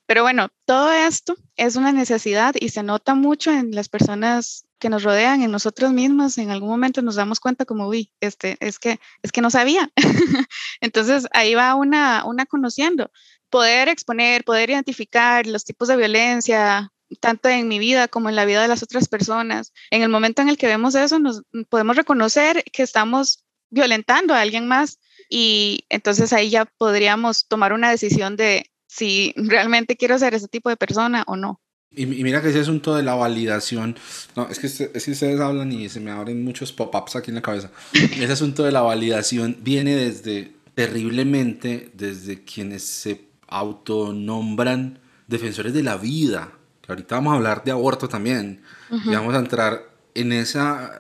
Pero bueno, todo esto es una necesidad y se nota mucho en las personas que nos rodean, en nosotros mismos. En algún momento nos damos cuenta como, uy, este, es que, es que no sabía. Entonces ahí va una, una conociendo. Poder exponer, poder identificar los tipos de violencia, tanto en mi vida como en la vida de las otras personas. En el momento en el que vemos eso, nos podemos reconocer que estamos violentando a alguien más y entonces ahí ya podríamos tomar una decisión de si realmente quiero ser ese tipo de persona o no. Y, mira que ese asunto de la validación, no, es que, es que ustedes hablan y se me abren muchos pop-ups aquí en la cabeza. Ese asunto de la validación viene desde, terriblemente, desde quienes se autonombran defensores de la vida. Que ahorita vamos a hablar de aborto también. Y vamos a entrar en esa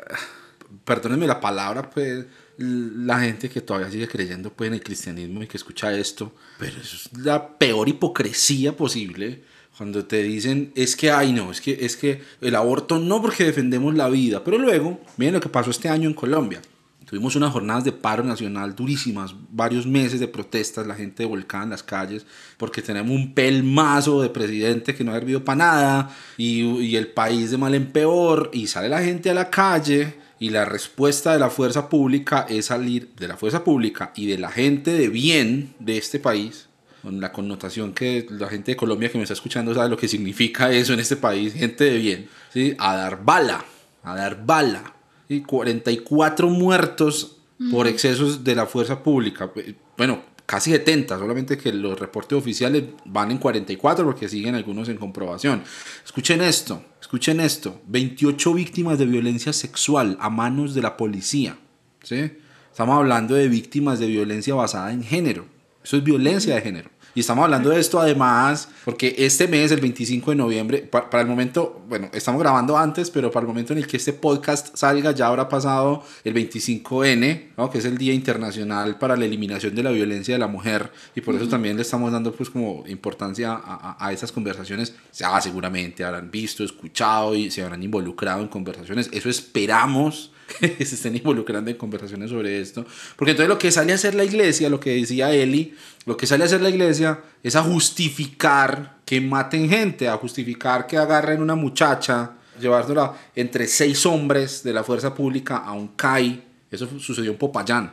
perdónenme la palabra, pues la gente que todavía sigue creyendo pues, en el cristianismo y que escucha esto, pero es la peor hipocresía posible cuando te dicen es que ay no, es que es que el aborto no porque defendemos la vida, pero luego miren lo que pasó este año en Colombia. Tuvimos unas jornadas de paro nacional durísimas, varios meses de protestas, la gente volcada en las calles, porque tenemos un pelmazo de presidente que no ha servido para nada y, y el país de mal en peor, y sale la gente a la calle y la respuesta de la fuerza pública es salir de la fuerza pública y de la gente de bien de este país, con la connotación que la gente de Colombia que me está escuchando sabe lo que significa eso en este país, gente de bien, ¿sí? a dar bala, a dar bala y 44 muertos por excesos de la fuerza pública. Bueno, casi 70, solamente que los reportes oficiales van en 44 porque siguen algunos en comprobación. Escuchen esto, escuchen esto. 28 víctimas de violencia sexual a manos de la policía. ¿sí? Estamos hablando de víctimas de violencia basada en género. Eso es violencia de género. Y estamos hablando de esto además porque este mes, el 25 de noviembre, para, el momento, bueno, estamos grabando antes, pero para el momento en el que este podcast salga ya habrá pasado el 25N, ¿no? que es el Día Internacional para la Eliminación de la Violencia de la Mujer. Y por eso también le estamos dando pues como importancia a, a, a esas conversaciones. Ya seguramente habrán visto, escuchado y se habrán involucrado en conversaciones. Eso esperamos se estén involucrando en conversaciones sobre esto. Porque entonces lo que sale a hacer la iglesia, lo que decía Eli, lo que sale a hacer la iglesia es a justificar que maten gente, a justificar que agarren una muchacha, llevárnosla entre seis hombres de la fuerza pública a un CAI. Eso sucedió en Popayán,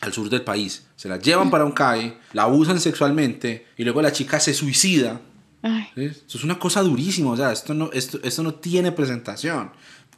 al sur del país. Se la llevan para un CAI, la abusan sexualmente y luego la chica se suicida. Eso es una cosa durísima, o sea, esto no, esto, esto no tiene presentación.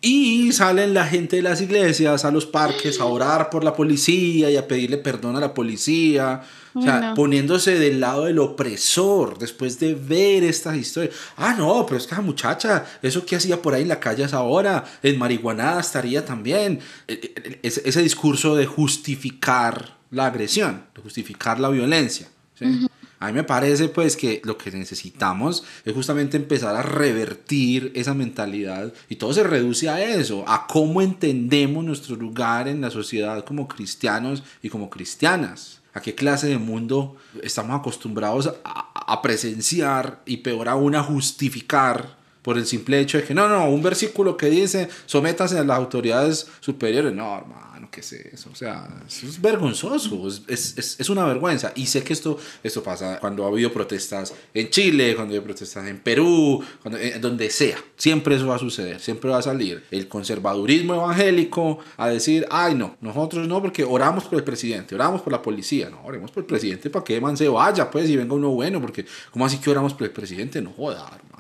Y salen la gente de las iglesias a los parques a orar por la policía y a pedirle perdón a la policía. O sea, poniéndose del lado del opresor después de ver estas historias. Ah, no, pero es que esa muchacha, eso que hacía por ahí en la calle ahora, en marihuanada estaría también. E, e, e, ese, ese discurso de justificar la agresión, de justificar la violencia. ¿sí? A mí me parece pues que lo que necesitamos es justamente empezar a revertir esa mentalidad y todo se reduce a eso, a cómo entendemos nuestro lugar en la sociedad como cristianos y como cristianas. ¿A qué clase de mundo estamos acostumbrados a, presenciar y peor aún a justificar por el simple hecho de que no, no, un versículo que dice sométase a las autoridades superiores? No, hermano ¿qué es eso? O sea, es vergonzoso, es, es, es, una vergüenza. Y sé que esto, esto pasa cuando ha habido protestas en Chile, cuando hay protestas en Perú, cuando, eh, donde sea. Siempre eso va a suceder, siempre va a salir el conservadurismo evangélico a decir, ay no, nosotros no, porque oramos por el presidente, oramos por la policía, no, oremos por el presidente para que man se vaya, pues, y venga uno bueno, porque ¿cómo así que oramos por el presidente? No joda, hermano.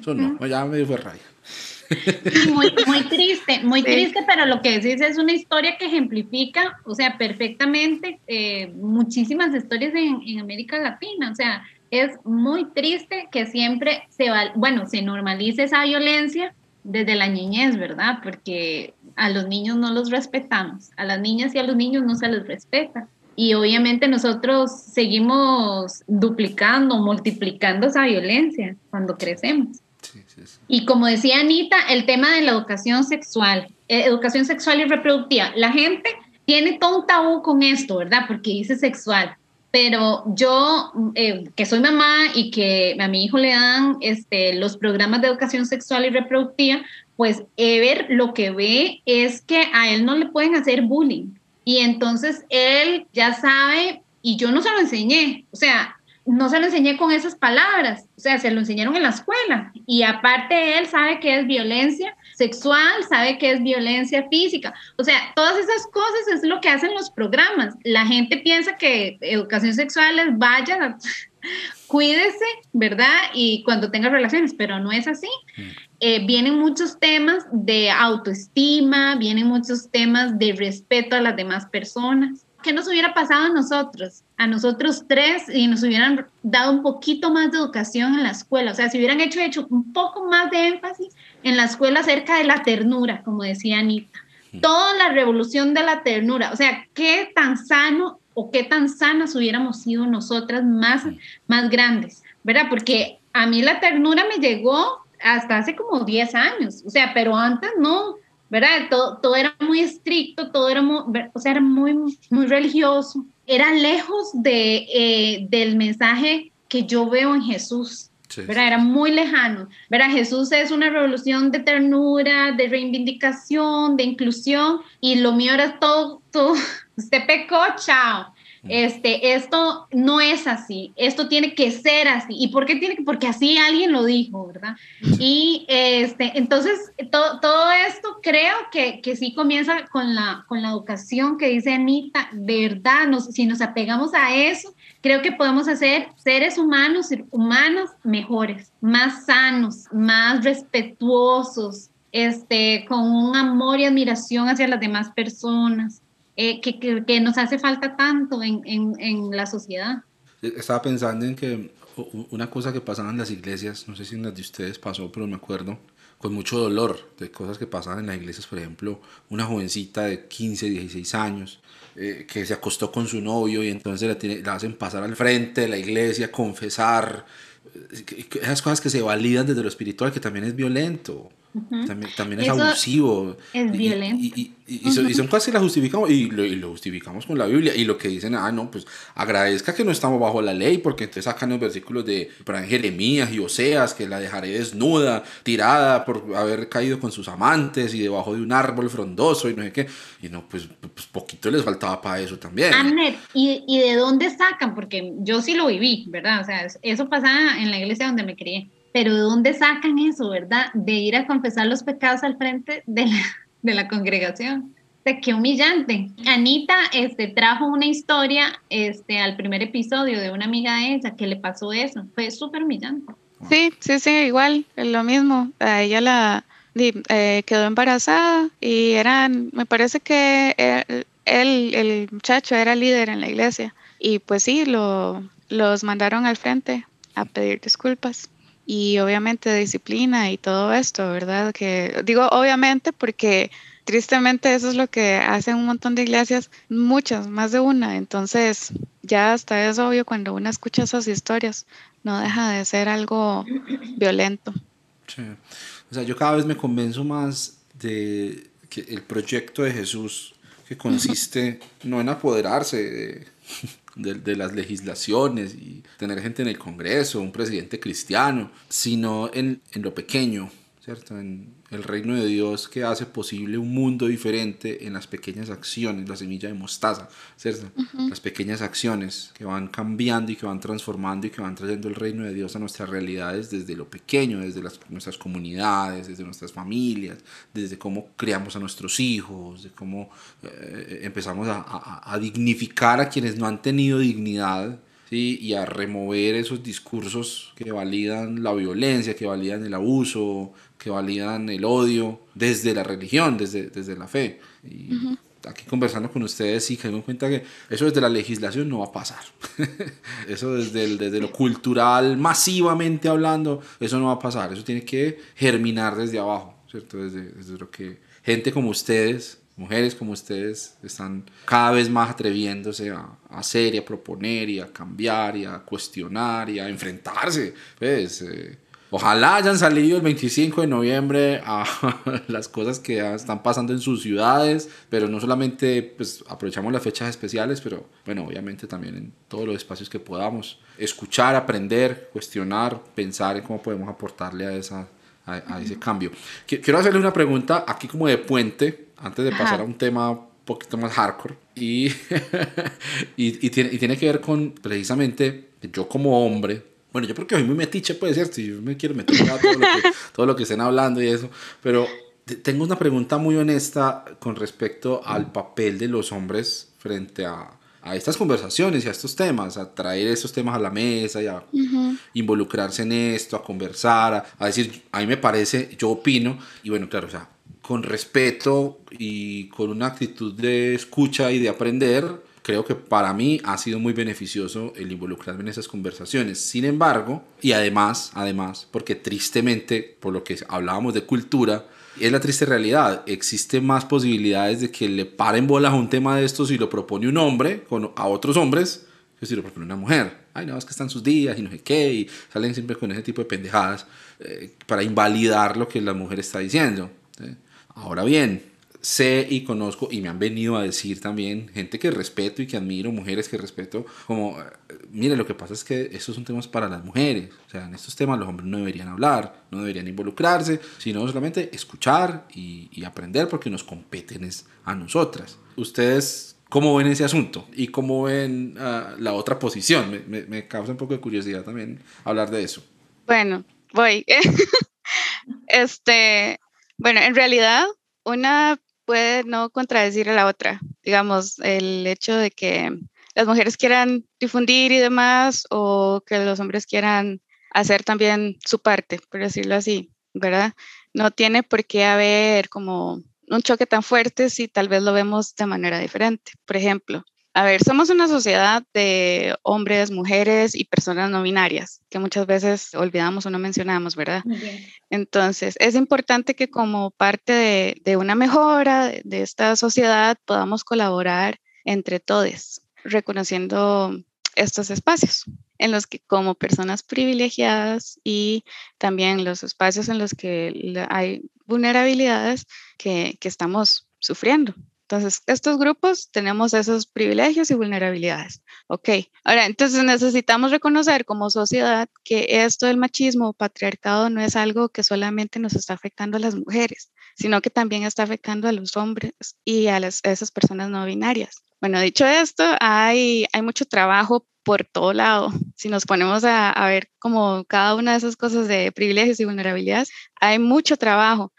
Eso no, ya me fue raya. Muy, muy triste, muy triste, pero lo que decís es una historia que ejemplifica, o sea, perfectamente eh, muchísimas historias en, en, América Latina. O sea, es muy triste que siempre se va, bueno, se normalice esa violencia desde la niñez, ¿verdad? Porque a los niños no los respetamos, a las niñas y a los niños no se les respeta. Y obviamente nosotros seguimos duplicando, multiplicando esa violencia cuando crecemos. Y como decía Anita, el tema de la educación sexual, eh, educación sexual y reproductiva, la gente tiene todo un tabú con esto, ¿verdad? Porque dice sexual. Pero yo, eh, que soy mamá y que a mi hijo le dan este, los programas de educación sexual y reproductiva, pues Ever lo que ve es que a él no le pueden hacer bullying. Y entonces él ya sabe, y yo no se lo enseñé. O sea, no se lo enseñé con esas palabras, o sea, se lo enseñaron en la escuela. Y aparte él sabe que es violencia sexual, sabe que es violencia física. O sea, todas esas cosas es lo que hacen los programas. La gente piensa que educación sexual es vaya, cuídese, ¿verdad? Y cuando tenga relaciones, pero no es así. Mm. Eh, vienen muchos temas de autoestima, vienen muchos temas de respeto a las demás personas. ¿Qué nos hubiera pasado a nosotros? A nosotros tres y nos hubieran dado un poquito más de educación en la escuela. O sea, si hubieran hecho, hecho un poco más de énfasis en la escuela acerca de la ternura, como decía Anita. Mm. Toda la revolución de la ternura. O sea, qué tan sano o qué tan sanas hubiéramos sido nosotras más, más grandes, ¿verdad? Porque a mí la ternura me llegó hasta hace como 10 años. O sea, pero antes no ¿verdad? Todo, todo era muy estricto, todo era muy, o sea, era muy, muy religioso. Era lejos de, eh, del mensaje que yo veo en Jesús. ¿Verdad? Era muy lejano. ¿verdad? Jesús es una revolución de ternura, de reivindicación, de inclusión, y lo mío era todo, todo, usted pecó, chao este, esto no es así, esto tiene que ser así. ¿Y por qué tiene que? Porque así alguien lo dijo, ¿verdad? Y este, entonces, todo, todo esto creo que, que, sí comienza con la, con la educación que dice Anita, verdad, nos, si nos apegamos a eso, creo que podemos hacer seres humanos, humanos mejores, más sanos, más respetuosos, este, con un amor y admiración hacia las demás personas. Eh, que, que, nos hace falta tanto en, en, en, la sociedad. Estaba pensando en que una cosa que pasaba en las iglesias, no sé si en las de ustedes pasó, pero me acuerdo con mucho dolor de cosas que pasaban en las iglesias, por ejemplo, una jovencita de 15, 16 años eh, que se acostó con su novio y entonces la, tiene, la hacen pasar al frente de la iglesia, confesar, eh, esas cosas que se validan desde lo espiritual, que también es violento. También, también es abusivo. Es violento. Y, y, son, cosas que las justificamos y lo, y lo, justificamos con la Biblia. Y lo que dicen, ah, no, pues agradezca que no estamos bajo la ley, porque entonces sacan los versículos de Jeremías y Oseas, que la dejaré desnuda, tirada por haber caído con sus amantes y debajo de un árbol frondoso y no sé qué. Y no, pues, pues poquito les faltaba para eso también. ¿y, ¿y de dónde sacan? Porque yo sí lo viví, ¿verdad? O sea, eso pasaba en la iglesia donde me crié pero ¿de dónde sacan eso, verdad? De ir a confesar los pecados al frente de la, de la congregación. De qué humillante. Anita este, trajo una historia este, al primer episodio de una amiga de ella que le pasó eso. Fue súper humillante. Sí, sí, sí, igual, lo mismo. A ella la eh, quedó embarazada y eran, me parece que él, el muchacho era líder en la iglesia. Y pues sí, lo, los mandaron al frente a pedir disculpas y obviamente disciplina y todo esto, ¿verdad? Que digo obviamente porque tristemente eso es lo que hacen un montón de iglesias, muchas, más de una, entonces ya hasta es obvio cuando uno escucha esas historias, no deja de ser algo violento. O sea, yo cada vez me convenzo más de que el proyecto de Jesús, que consiste no en apoderarse de de, de, las legislaciones y tener gente en el Congreso, un presidente cristiano, sino en, en lo pequeño, ¿cierto? En, el reino de Dios que hace posible un mundo diferente en las pequeñas acciones, la semilla de mostaza, ¿cierto? Las pequeñas acciones que van cambiando y que van transformando y que van trayendo el reino de Dios a nuestras realidades desde lo pequeño, desde las, nuestras comunidades, desde nuestras familias, desde cómo criamos a nuestros hijos, de cómo eh, empezamos a, a, a dignificar a quienes no han tenido dignidad y a remover esos discursos que validan la violencia, que validan el abuso, que validan el odio desde la religión, desde, desde la fe. Y aquí conversando con ustedes y que me cuenta que eso desde la legislación no va a pasar. eso desde, el, desde lo cultural, masivamente hablando, eso no va a pasar. Eso tiene que germinar desde abajo, ¿cierto? Desde, desde lo que gente como ustedes mujeres como ustedes están cada vez más atreviéndose a, hacer y a proponer y a cambiar y a cuestionar y a enfrentarse. Pues, eh, ojalá hayan salido el 25 de noviembre a las cosas que están pasando en sus ciudades, pero no solamente pues, aprovechamos las fechas especiales, pero bueno, obviamente también en todos los espacios que podamos escuchar, aprender, cuestionar, pensar en cómo podemos aportarle a, esa, a ese cambio. Quiero hacerle una pregunta aquí como de puente antes de pasar a un tema un poquito más hardcore. Y, y, y, tiene, y tiene que ver con precisamente yo como hombre. Bueno, yo creo que soy muy metiche, puede ser, si yo me quiero meter a todo, lo que, todo lo que estén hablando y eso. Pero tengo una pregunta muy honesta con respecto al papel de los hombres frente a, a estas conversaciones y a estos temas, a traer estos temas a la mesa y a involucrarse en esto, a conversar, a, a, decir, a mí me parece, yo opino, y bueno, claro, o sea, con respeto y con una actitud de escucha y de aprender, creo que para mí ha sido muy beneficioso el involucrarme en esas conversaciones. Sin embargo, y además, además, porque tristemente, por lo que hablábamos de cultura, es la triste realidad. Existen más posibilidades de que le paren bolas a un tema de estos si lo propone un hombre con, a otros hombres que si lo propone una mujer. Ay, no, es que están sus días y no sé qué, y salen siempre con ese tipo de pendejadas eh, para invalidar lo que la mujer está diciendo. Ahora bien, sé y conozco y me han venido a decir también gente que respeto y que admiro, mujeres que respeto, como, eh, mire, lo que pasa es que estos son temas para las mujeres, o sea, en estos temas los hombres no deberían hablar, no deberían involucrarse, sino solamente escuchar y, y aprender porque nos competen a nosotras. Ustedes ¿Cómo ven ese asunto? ¿Y cómo ven uh, la otra posición? Me, me, causa un poco de curiosidad también hablar de eso. Bueno, voy. este, bueno, en realidad, una puede no contradecir a la otra. Digamos, el hecho de que las mujeres quieran difundir y demás, o que los hombres quieran hacer también su parte, por decirlo así, ¿verdad? No tiene por qué haber como un choque tan fuerte si tal vez lo vemos de manera diferente. Por ejemplo, a ver, somos una sociedad de hombres, mujeres y personas no binarias, que muchas veces olvidamos o no mencionamos, ¿verdad? Entonces, es importante que como parte de, una mejora de, de, esta sociedad podamos colaborar entre todos, reconociendo estos espacios en los que como personas privilegiadas y también los espacios en los que hay vulnerabilidades que, que estamos sufriendo. Entonces, estos grupos tenemos esos privilegios y vulnerabilidades. Ok, ahora, entonces necesitamos reconocer como sociedad que esto del machismo patriarcado no es algo que solamente nos está afectando a las mujeres, sino que también está afectando a los hombres y a, esas personas no binarias. Bueno, dicho esto, hay, hay mucho trabajo por todo lado. Si nos ponemos a, a, ver como cada una de esas cosas de privilegios y vulnerabilidades, hay mucho trabajo.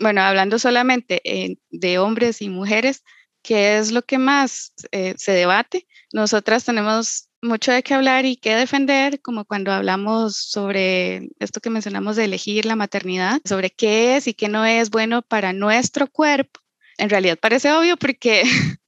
Bueno, hablando solamente eh, de hombres y mujeres, que es lo que más eh, se debate, nosotras tenemos mucho de qué hablar y qué defender, como cuando hablamos sobre esto que mencionamos de elegir la maternidad, sobre qué es y qué no es bueno para nuestro cuerpo. En realidad parece obvio porque,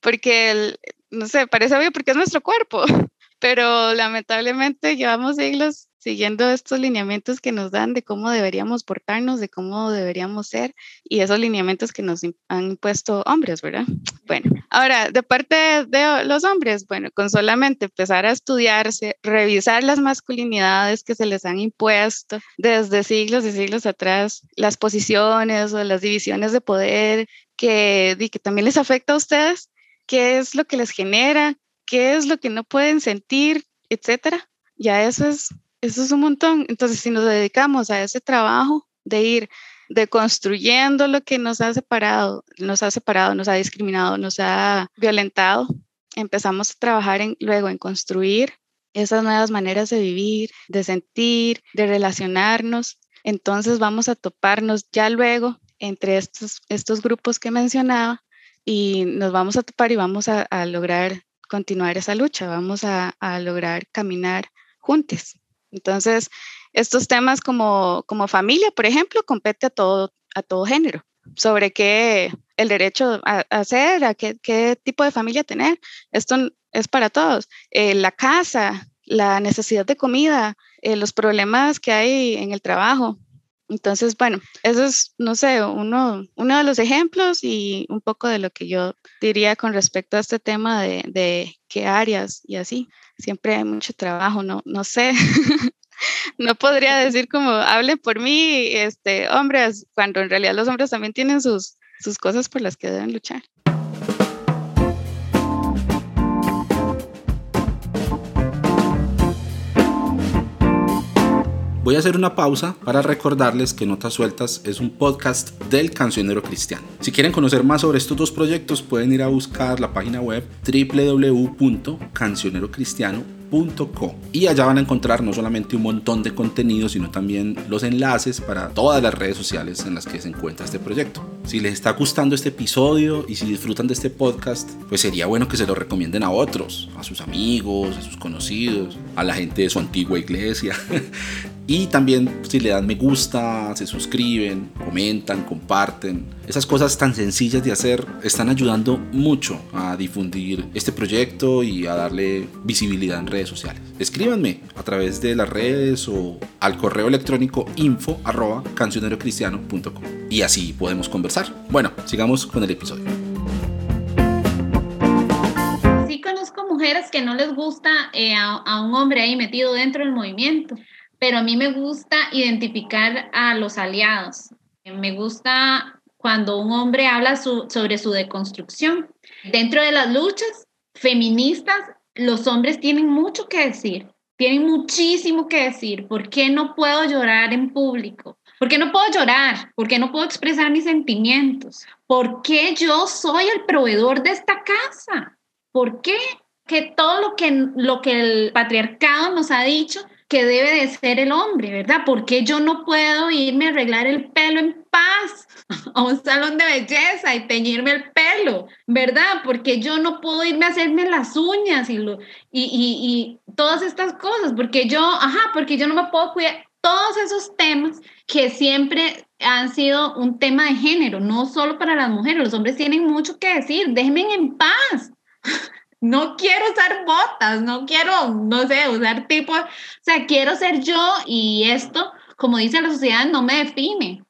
porque el, no sé, parece obvio porque es nuestro cuerpo, pero lamentablemente llevamos siglos siguiendo estos lineamientos que nos dan de cómo deberíamos portarnos, de cómo deberíamos ser y esos lineamientos que nos han impuesto hombres, ¿verdad? Bueno, ahora, de parte de los hombres, bueno, con solamente empezar a estudiarse, revisar las masculinidades que se les han impuesto desde siglos y siglos atrás, las posiciones o las divisiones de poder que, que también les afecta a ustedes, qué es lo que les genera, qué es lo que no pueden sentir, etcétera. Ya eso es, eso es un montón. Entonces, si nos dedicamos a ese trabajo de ir deconstruyendo lo que nos ha separado, nos ha separado, nos ha discriminado, nos ha violentado, empezamos a trabajar en, luego en construir esas nuevas maneras de vivir, de sentir, de relacionarnos. Entonces vamos a toparnos ya luego entre estos, estos grupos que mencionaba y nos vamos a topar y vamos a, lograr continuar esa lucha, vamos a, lograr caminar juntos. Entonces, estos temas como, como familia, por ejemplo, compete a todo, a todo género, sobre qué el derecho a, hacer, a qué, qué, tipo de familia tener. Esto es para todos. Eh, la casa, la necesidad de comida, eh, los problemas que hay en el trabajo, entonces, bueno, eso es, no sé, uno, uno de los ejemplos y un poco de lo que yo diría con respecto a este tema de, de qué áreas y así. Siempre hay mucho trabajo, no, no sé. no podría decir como, hable por mí, este, hombres, cuando en realidad los hombres también tienen sus, sus cosas por las que deben luchar. Voy a hacer una pausa para recordarles que Notas Sueltas es un podcast del cancionero cristiano. Si quieren conocer más sobre estos dos proyectos pueden ir a buscar la página web www.cancionerocristiano.com y allá van a encontrar no solamente un montón de contenido, sino también los enlaces para todas las redes sociales en las que se encuentra este proyecto. Si les está gustando este episodio y si disfrutan de este podcast, pues sería bueno que se lo recomienden a otros, a sus amigos, a sus conocidos, a la gente de su antigua iglesia. Y también si le dan me gusta, se suscriben, comentan, comparten. Esas cosas tan sencillas de hacer están ayudando mucho a difundir este proyecto y a darle visibilidad en redes sociales. Escríbanme a través de las redes o al correo electrónico info y así podemos conversar. Bueno, sigamos con el episodio. Sí conozco mujeres que no les gusta eh, a un hombre ahí metido dentro del movimiento pero a mí me gusta identificar a los aliados. Me gusta cuando un hombre habla sobre su deconstrucción. Dentro de las luchas feministas, los hombres tienen mucho que decir, tienen muchísimo que decir. ¿Por qué no puedo llorar en público? ¿Por qué no puedo llorar? ¿Por qué no puedo expresar mis sentimientos? ¿Por qué yo soy el proveedor de esta casa? ¿Por qué? Que todo lo que, lo que el patriarcado nos ha dicho que debe de ser el hombre, ¿verdad? ¿Por qué yo no puedo irme a arreglar el pelo en paz a un salón de belleza y teñirme el pelo, ¿verdad? Porque yo no puedo irme a hacerme las uñas y, lo, y, y, y todas estas cosas, porque yo, ajá, porque yo no me puedo cuidar. Todos esos temas que siempre han sido un tema de género, no solo para las mujeres, los hombres tienen mucho que decir, déjenme en paz. No quiero usar botas, no quiero, no sé, usar tipo, o sea, quiero ser yo y esto, como dice la sociedad, no me define.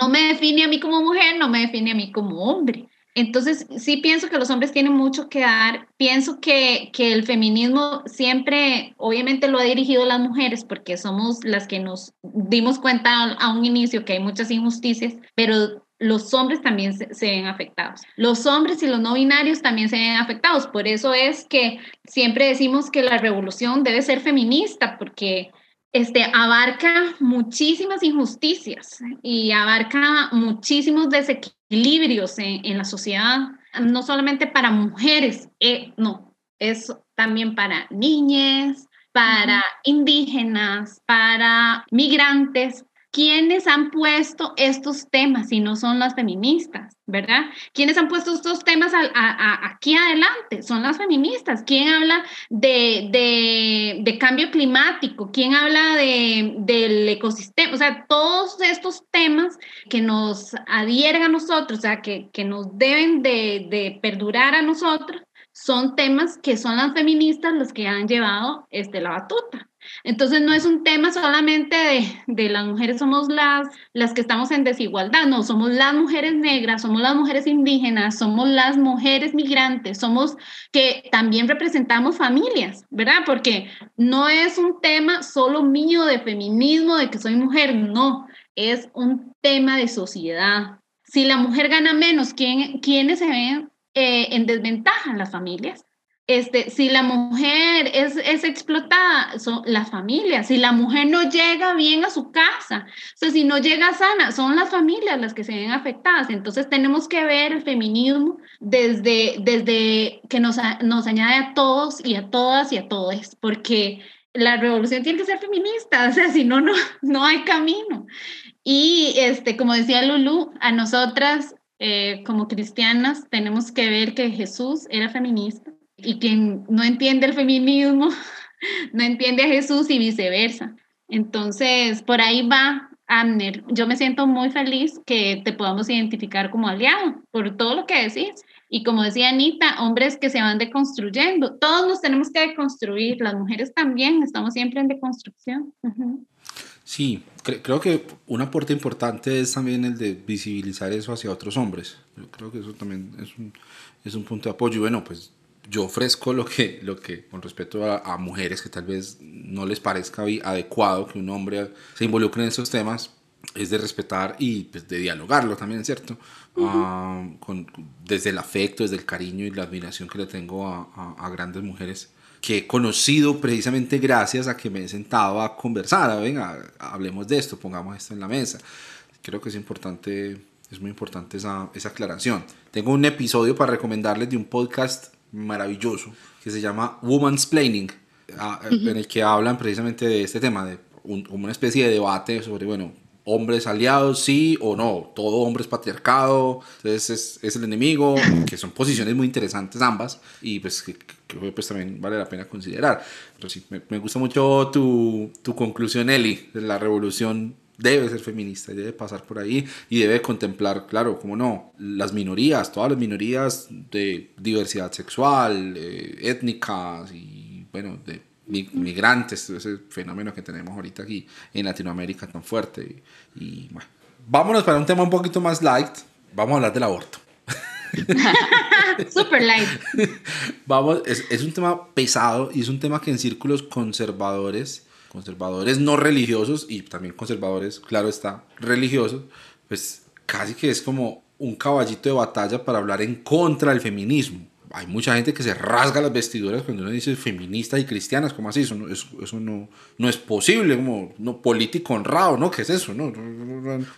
No me define a mí como mujer, no me define a mí como hombre. Entonces, sí pienso que los hombres tienen mucho que dar. Pienso que, que, el feminismo siempre, obviamente lo ha dirigido a las mujeres porque somos las que nos dimos cuenta a un inicio que hay muchas injusticias, pero los hombres también se, ven afectados. Los hombres y los no binarios también se ven afectados. Por eso es que siempre decimos que la revolución debe ser feminista, porque este, abarca muchísimas injusticias y abarca muchísimos desequilibrios en, la sociedad, no solamente para mujeres, eh, no, es también para niñas, para indígenas, para migrantes, ¿quiénes han puesto estos temas si no son las feministas, verdad? ¿Quiénes han puesto estos temas aquí adelante? Son las feministas. ¿Quién habla de, cambio climático? ¿Quién habla del ecosistema? O sea, todos estos temas que nos adhiergan a nosotros, o sea, que, nos deben de, de perdurar a nosotros, son temas que son las feministas los que han llevado este, la batuta. Entonces no es un tema solamente de, las mujeres somos las, las que estamos en desigualdad, no, somos las mujeres negras, somos las mujeres indígenas, somos las mujeres migrantes, somos que también representamos familias, ¿verdad? Porque no es un tema solo mío de feminismo, de que soy mujer, no, es un tema de sociedad. Si la mujer gana menos, ¿quién, ¿quiénes se ven eh, en desventaja? Las familias. Este, si la mujer es, es, explotada, son las familias. Si la mujer no llega bien a su casa, o sea, si no llega sana, son las familias las que se ven afectadas. Entonces tenemos que ver el feminismo desde, desde que nos, nos añade a todos y a todas y a todos, porque la revolución tiene que ser feminista, o sea, si no, no, no hay camino. Y este, como decía Lulu, a nosotras eh, como cristianas tenemos que ver que Jesús era feminista y quien no entiende el feminismo no entiende a Jesús y viceversa. Entonces, por ahí va Amner. Yo me siento muy feliz que te podamos identificar como aliado por todo lo que decís. Y como decía Anita, hombres que se van deconstruyendo. Todos nos tenemos que deconstruir, las mujeres también, estamos siempre en deconstrucción. Sí, creo que un aporte importante es también el de visibilizar eso hacia otros hombres. Yo creo que eso también es un, es un punto de apoyo. Bueno, pues yo ofrezco lo que, lo que con respecto a, mujeres que tal vez no les parezca adecuado que un hombre se involucre en esos temas, es de respetar y pues, de dialogarlo también, ¿cierto? Ah, con, desde el afecto, desde el cariño y la admiración que le tengo a, a, grandes mujeres que he conocido precisamente gracias a que me he sentado a conversar, venga, hablemos de esto, pongamos esto en la mesa. Creo que es importante, es muy importante esa, esa aclaración. Tengo un episodio para recomendarles de un podcast maravilloso que se llama Woman's Planning, en el que hablan precisamente de este tema, de una especie de debate sobre, bueno, hombres aliados, sí o no, todo hombre es patriarcado, entonces es, el enemigo, que son posiciones muy interesantes ambas y pues que, pues también vale la pena considerar. Pero sí, me, me gusta mucho tu, tu conclusión, Eli, de la revolución debe ser feminista y debe pasar por ahí y debe contemplar, claro, como no, las minorías, todas las minorías de diversidad sexual, eh, étnicas y, bueno, de migrantes, ese fenómeno que tenemos ahorita aquí en Latinoamérica tan fuerte. Y, bueno, vámonos para un tema un poquito más light, vamos a hablar del aborto. Super light. Vamos, es, es un tema pesado y es un tema que en círculos conservadores conservadores no religiosos y también conservadores, claro está, religiosos, pues casi que es como un caballito de batalla para hablar en contra del feminismo hay mucha gente que se rasga las vestiduras cuando uno dice feministas y cristianas, ¿cómo así? Eso no, eso, eso no, no, es posible, como no, político honrado, ¿no? ¿Qué es eso? No,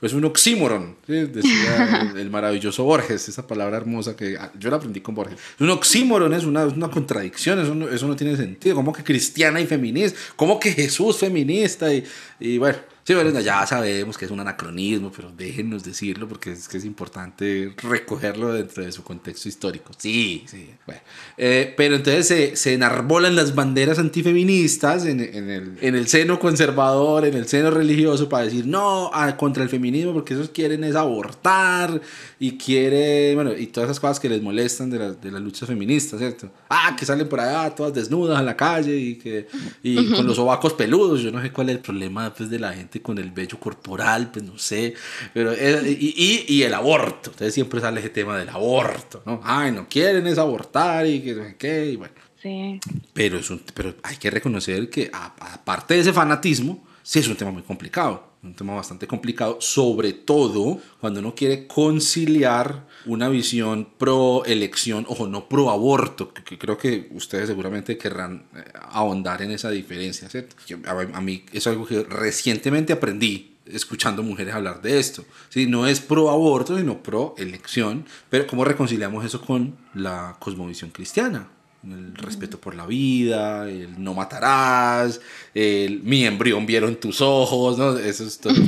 es un oxímoron, decía el, maravilloso Borges, esa palabra hermosa que ah, yo la aprendí con Borges. Un oxímoron es una, una contradicción, eso no, eso no tiene sentido. ¿Cómo que cristiana y feminista? ¿Cómo que Jesús feminista? Y, y bueno, Sí, bueno, ya sabemos que es un anacronismo, pero déjenos decirlo porque es que es importante recogerlo dentro de su contexto histórico. Sí, sí. Bueno. Eh, pero entonces se, se, enarbolan las banderas antifeministas en, en, el, en, el, seno conservador, en el seno religioso, para decir no contra el feminismo porque esos quieren es abortar y quieren, bueno, y todas esas cosas que les molestan de, la, de las luchas feministas, ¿cierto? Ah, que salen por allá todas desnudas a la calle y, que, y con los ovacos peludos. Yo no sé cuál es el problema pues, de la gente con el vello corporal, pues no sé, pero y, y, el aborto, entonces siempre sale ese tema del aborto, ¿no? Ay, no quieren es abortar y que no sé qué, y bueno. Sí. Pero, es un, pero hay que reconocer que aparte de ese fanatismo, sí es un tema muy complicado, un tema bastante complicado, sobre todo cuando uno quiere conciliar una visión pro elección, ojo, no pro aborto, que, creo que ustedes seguramente querrán eh, ahondar en esa diferencia, ¿cierto? a, mí es algo que recientemente aprendí escuchando mujeres hablar de esto. ¿sí? No es pro aborto, sino pro elección, pero ¿cómo reconciliamos eso con la cosmovisión cristiana? El respeto por la vida, el no matarás, el mi embrión vieron tus ojos, ¿no? Esos todos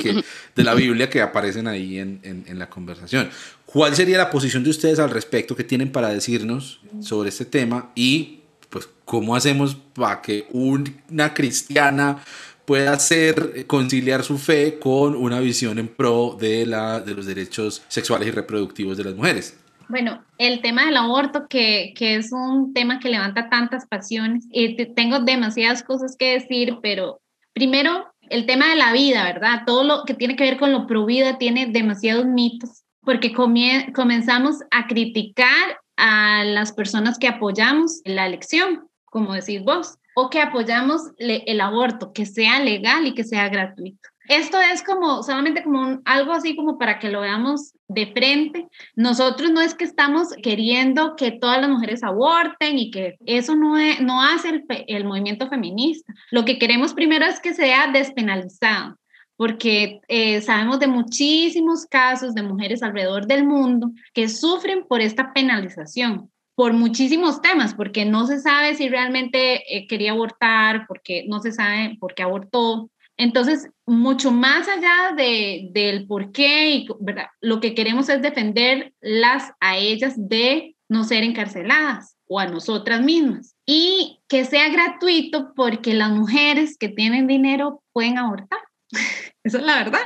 que, de la Biblia que aparecen ahí en, en, en, la conversación. ¿Cuál sería la posición de ustedes al respecto que tienen para decirnos sobre este tema y pues cómo hacemos para que una cristiana pueda hacer conciliar su fe con una visión en pro de, la, de los derechos sexuales y reproductivos de las mujeres? Bueno, el tema del aborto, que, que, es un tema que levanta tantas pasiones, y tengo demasiadas cosas que decir, pero primero el tema de la vida, ¿verdad? Todo lo que tiene que ver con lo pro vida tiene demasiados mitos, porque comenzamos a criticar a las personas que apoyamos la elección, como decís vos, o que apoyamos el aborto, que sea legal y que sea gratuito. Esto es como solamente como algo así como para que lo veamos de frente. Nosotros no es que estamos queriendo que todas las mujeres aborten y que eso no, no hace el, el movimiento feminista. Lo que queremos primero es que sea despenalizado porque eh, sabemos de muchísimos casos de mujeres alrededor del mundo que sufren por esta penalización por muchísimos temas, porque no se sabe si realmente eh, quería abortar, porque no se sabe por qué abortó, entonces, mucho más allá de, del por qué, y, ¿verdad? lo que queremos es defenderlas a ellas de no ser encarceladas o a nosotras mismas. Y que sea gratuito porque las mujeres que tienen dinero pueden abortar. Esa es la verdad.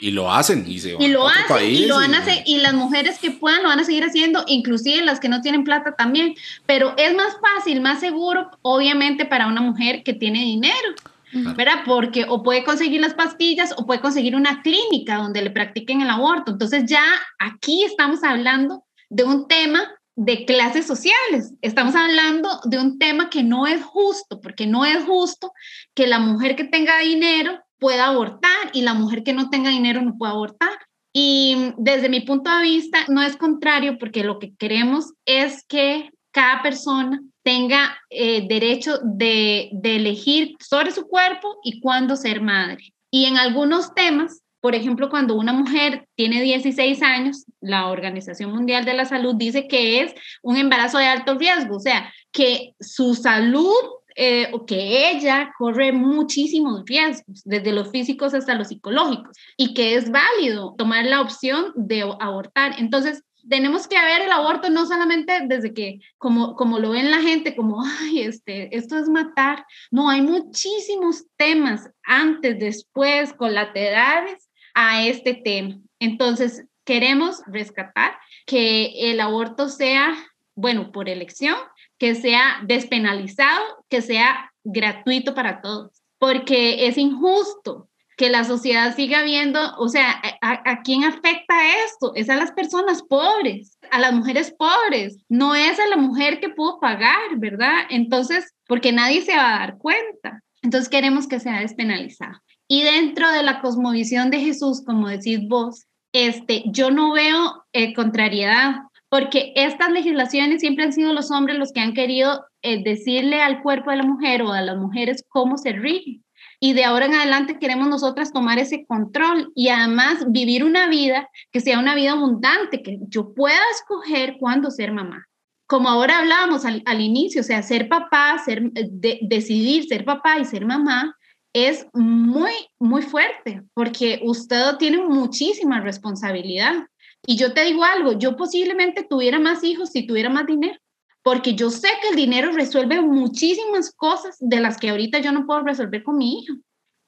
Y lo hacen y se y lo hacen y lo van a hacer y las mujeres que puedan lo van a seguir haciendo, inclusive las que no tienen plata también, pero es más fácil, más seguro obviamente para una mujer que tiene dinero ¿verdad? Porque o puede conseguir las pastillas o puede conseguir una clínica donde le practiquen el aborto. Entonces ya aquí estamos hablando de un tema de clases sociales. Estamos hablando de un tema que no es justo, porque no es justo que la mujer que tenga dinero pueda abortar y la mujer que no tenga dinero no pueda abortar. Y desde mi punto de vista no es contrario, porque lo que queremos es que cada persona tenga eh, derecho de, elegir sobre su cuerpo y cuándo ser madre. Y en algunos temas, por ejemplo, cuando una mujer tiene 16 años, la Organización Mundial de la Salud dice que es un embarazo de alto riesgo, o sea, que su salud eh, o que ella corre muchísimos riesgos, desde los físicos hasta los psicológicos, y que es válido tomar la opción de abortar. Entonces, tenemos que ver el aborto no solamente desde que, como, como lo ven la gente, como, ay, este, esto es matar. No, hay muchísimos temas antes, después, colaterales a este tema. Entonces, queremos rescatar que el aborto sea, bueno, por elección, que sea despenalizado, que sea gratuito para todos, porque es injusto que la sociedad siga viendo, o sea, a, quién afecta esto? Es a las personas pobres, a las mujeres pobres, no es a la mujer que pudo pagar, ¿verdad? Entonces, porque nadie se va a dar cuenta. Entonces queremos que sea despenalizado. Y dentro de la cosmovisión de Jesús, como decís vos, este, yo no veo eh, contrariedad, porque estas legislaciones siempre han sido los hombres los que han querido eh, decirle al cuerpo de la mujer o a las mujeres cómo se rige. Y de ahora en adelante queremos nosotras tomar ese control y además vivir una vida que sea una vida abundante, que yo pueda escoger cuándo ser mamá. Como ahora hablábamos al, inicio, o sea, ser papá, ser, decidir ser papá y ser mamá, es muy, muy fuerte porque usted tiene muchísima responsabilidad. Y yo te digo algo, yo posiblemente tuviera más hijos si tuviera más dinero, porque yo sé que el dinero resuelve muchísimas cosas de las que ahorita yo no puedo resolver con mi hijo.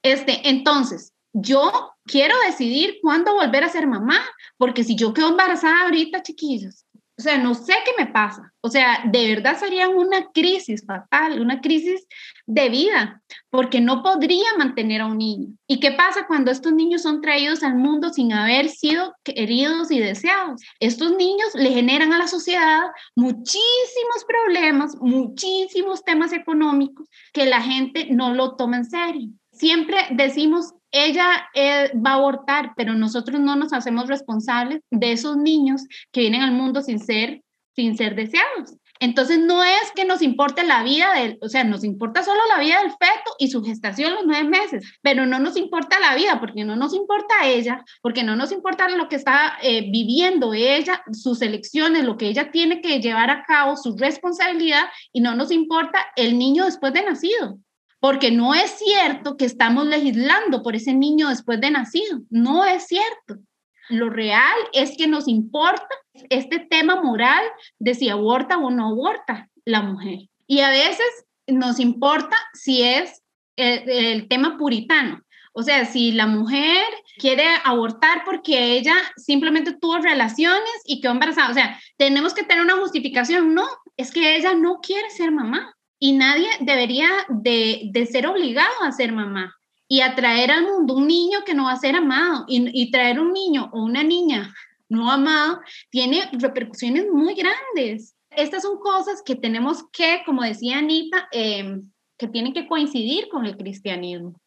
Este, entonces, yo quiero decidir cuándo volver a ser mamá, porque si yo quedo embarazada ahorita, chiquillos, o sea, no sé qué me pasa. O sea, de verdad sería una crisis fatal, una crisis de vida, porque no podría mantener a un niño. ¿Y qué pasa cuando estos niños son traídos al mundo sin haber sido queridos y deseados? Estos niños le generan a la sociedad muchísimos problemas, muchísimos temas económicos que la gente no lo toma en serio. Siempre decimos ella eh, va a abortar, pero nosotros no nos hacemos responsables de esos niños que vienen al mundo sin ser, sin ser deseados. Entonces no es que nos importe la vida del, o sea, nos importa solo la vida del feto y su gestación los nueve meses, pero no nos importa la vida porque no nos importa ella, porque no nos importa lo que está eh, viviendo ella, sus elecciones, lo que ella tiene que llevar a cabo, su responsabilidad y no nos importa el niño después de nacido porque no es cierto que estamos legislando por ese niño después de nacido, no es cierto. Lo real es que nos importa este tema moral de si aborta o no aborta la mujer. Y a veces nos importa si es el, tema puritano. O sea, si la mujer quiere abortar porque ella simplemente tuvo relaciones y quedó embarazada. O sea, tenemos que tener una justificación. No, es que ella no quiere ser mamá y nadie debería de, ser obligado a ser mamá y a traer al mundo un niño que no va a ser amado y, traer un niño o una niña no amado tiene repercusiones muy grandes. Estas son cosas que tenemos que, como decía Anita, em, que tienen que coincidir con el cristianismo.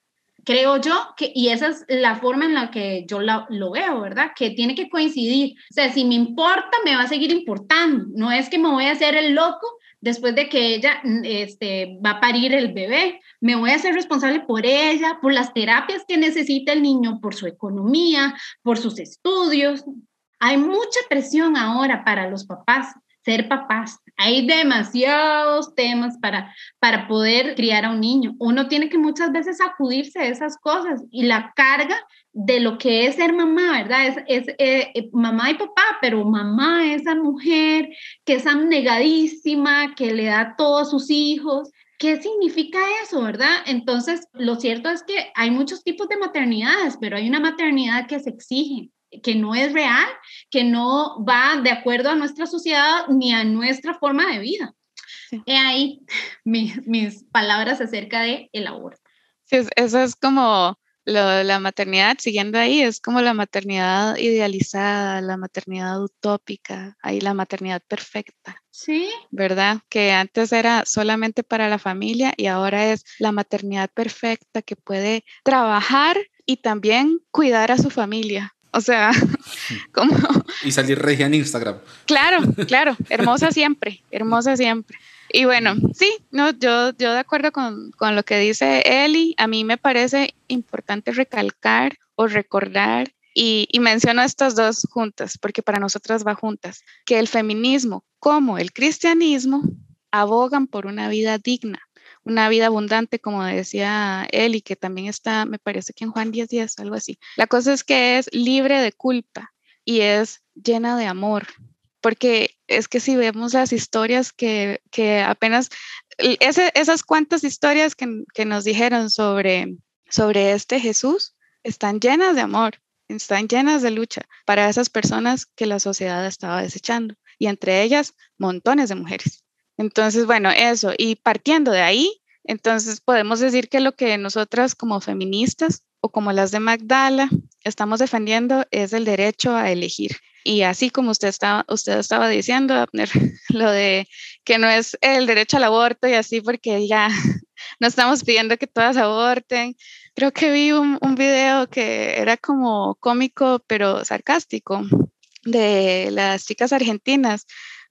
Creo yo que, y esa es la forma en la que yo lo veo, ¿verdad? Que tiene que coincidir. O sea, si me importa, me va a seguir importando. No es que me voy a hacer el loco después de que ella mm, este, va a parir el bebé. Me voy a hacer responsable por ella, por las terapias que necesita el niño, por su economía, por sus estudios. Hay mucha presión ahora para los papás ser papás. Hay demasiados temas para, para poder criar a un niño. Uno tiene que muchas veces acudirse a esas cosas y la carga de lo que es ser mamá, ¿verdad? Es, es eh, eh, mamá y papá, pero mamá, esa mujer que es abnegadísima, que le da todo a sus hijos. ¿Qué significa eso, verdad? Entonces, lo cierto es que hay muchos tipos de maternidades, pero hay una maternidad que se exige, que no es real, que no va de acuerdo a nuestra sociedad ni a nuestra forma de vida. He ahí mis, mis, palabras acerca de el aborto. Sí, eso es como lo, la maternidad, siguiendo ahí, es como la maternidad idealizada, la maternidad utópica, ahí la maternidad perfecta. Sí. ¿Verdad? Que antes era solamente para la familia y ahora es la maternidad perfecta que puede trabajar y también cuidar a su familia. O sea, como... Y salir regia en Instagram. Claro, claro, hermosa siempre, hermosa siempre. Y bueno, sí, no, yo, yo de acuerdo con, con lo que dice Eli, a mí me parece importante recalcar o recordar y, y, menciono estas dos juntas, porque para nosotras va juntas, que el feminismo como el cristianismo abogan por una vida digna, una vida abundante, como decía él, y que también está, me parece que en Juan 10, 10, algo así. La cosa es que es libre de culpa y es llena de amor, porque es que si vemos las historias que, que apenas, esas cuantas historias que, que, nos dijeron sobre, sobre este Jesús, están llenas de amor, están llenas de lucha para esas personas que la sociedad estaba desechando, y entre ellas montones de mujeres. Entonces, bueno, eso, y partiendo de ahí, entonces podemos decir que lo que nosotras como feministas o como las de Magdala estamos defendiendo es el derecho a elegir. Y así como usted estaba, usted estaba diciendo, Abner, lo de que no es el derecho al aborto y así porque ya no estamos pidiendo que todas aborten. Creo que vi un, un video que era como cómico, pero sarcástico, de las chicas argentinas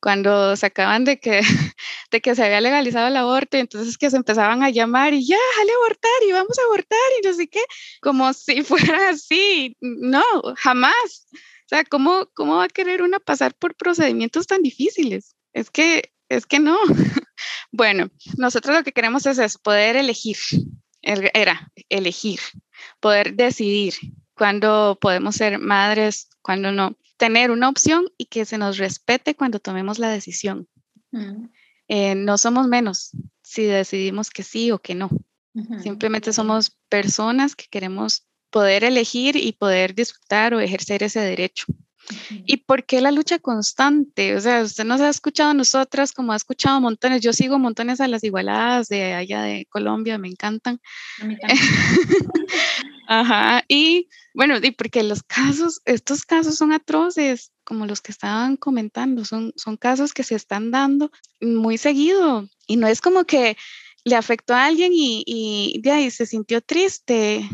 cuando se acaban de que, de que se había legalizado el aborto, y entonces que se empezaban a llamar y ya, jale abortar y vamos a abortar y no sé qué, como si fuera así. No, jamás. O sea, ¿cómo, cómo va a querer una pasar por procedimientos tan difíciles? Es que, es que no. bueno, nosotros lo que queremos es, es poder elegir, era elegir, poder decidir cuándo podemos ser madres, cuándo no tener una opción y que se nos respete cuando tomemos la decisión. Eh, no somos menos si decidimos que sí o que no. Simplemente somos personas que queremos poder elegir y poder disfrutar o ejercer ese derecho. ¿Y por qué la lucha constante? O sea, usted nos ha escuchado a nosotras como ha escuchado montones. Yo sigo montones a las igualadas de allá de Colombia, me encantan. Ajá, y bueno, y porque los casos, estos casos son atroces, como los que estaban comentando, son, son casos que se están dando muy seguido y no es como que le afectó a alguien y, y, de ahí se sintió triste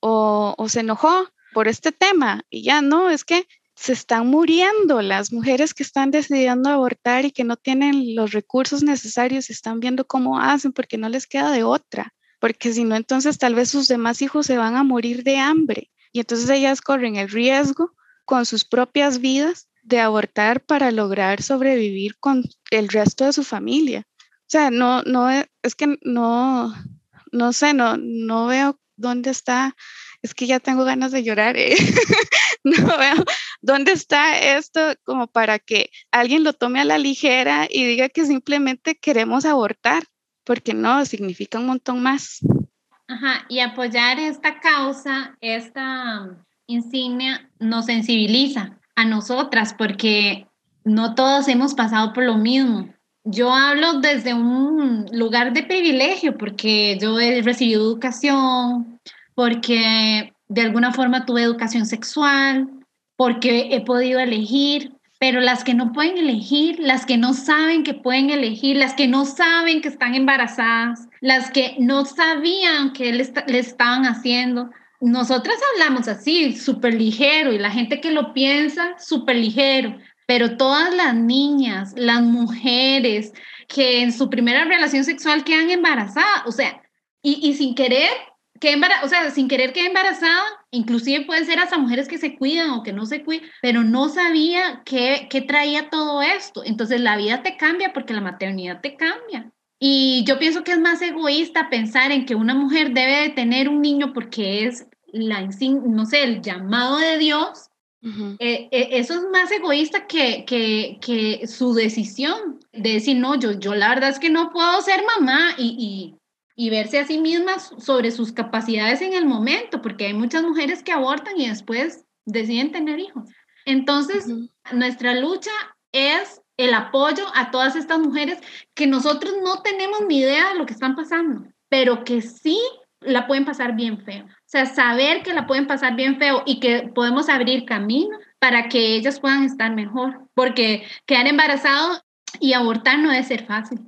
o, se enojó por este tema y ya no, es que se están muriendo las mujeres que están decidiendo abortar y que no tienen los recursos necesarios están viendo cómo hacen porque no les queda de otra porque si no, entonces tal vez sus demás hijos se van a morir de hambre y entonces ellas corren el riesgo con sus propias vidas de abortar para lograr sobrevivir con el resto de su familia. O sea, no, no, es que no, no sé, no, no veo dónde está, es que ya tengo ganas de llorar, ¿eh? no veo dónde está esto como para que alguien lo tome a la ligera y diga que simplemente queremos abortar porque no, significa un montón más. Ajá, y apoyar esta causa, esta insignia, nos sensibiliza a nosotras, porque no todos hemos pasado por lo mismo. Yo hablo desde un lugar de privilegio, porque yo he recibido educación, porque de alguna forma tuve educación sexual, porque he podido elegir, pero las que no pueden elegir, las que no saben que pueden elegir, las que no saben que están embarazadas, las que no sabían que le, estaban haciendo. Nosotras hablamos así, súper ligero, y la gente que lo piensa, súper ligero, pero todas las niñas, las mujeres que en su primera relación sexual quedan embarazadas, o sea, y, y sin querer que o sea, sin querer que embarazada, inclusive pueden ser hasta mujeres que se cuidan o que no se cuidan, pero no sabía qué, qué traía todo esto. Entonces la vida te cambia porque la maternidad te cambia. Y yo pienso que es más egoísta pensar en que una mujer debe de tener un niño porque es la, no sé, el llamado de Dios. Eh, eh, eso es más egoísta que, que, que, su decisión de decir, no, yo, yo la verdad es que no puedo ser mamá y, y verse a sí mismas sobre sus capacidades en el momento, porque hay muchas mujeres que abortan y después deciden tener hijos. Entonces, nuestra lucha es el apoyo a todas estas mujeres que nosotros no tenemos ni idea de lo que están pasando, pero que sí la pueden pasar bien feo. O sea, saber que la pueden pasar bien feo y que podemos abrir camino para que ellas puedan estar mejor, porque quedar embarazado y abortar no debe ser fácil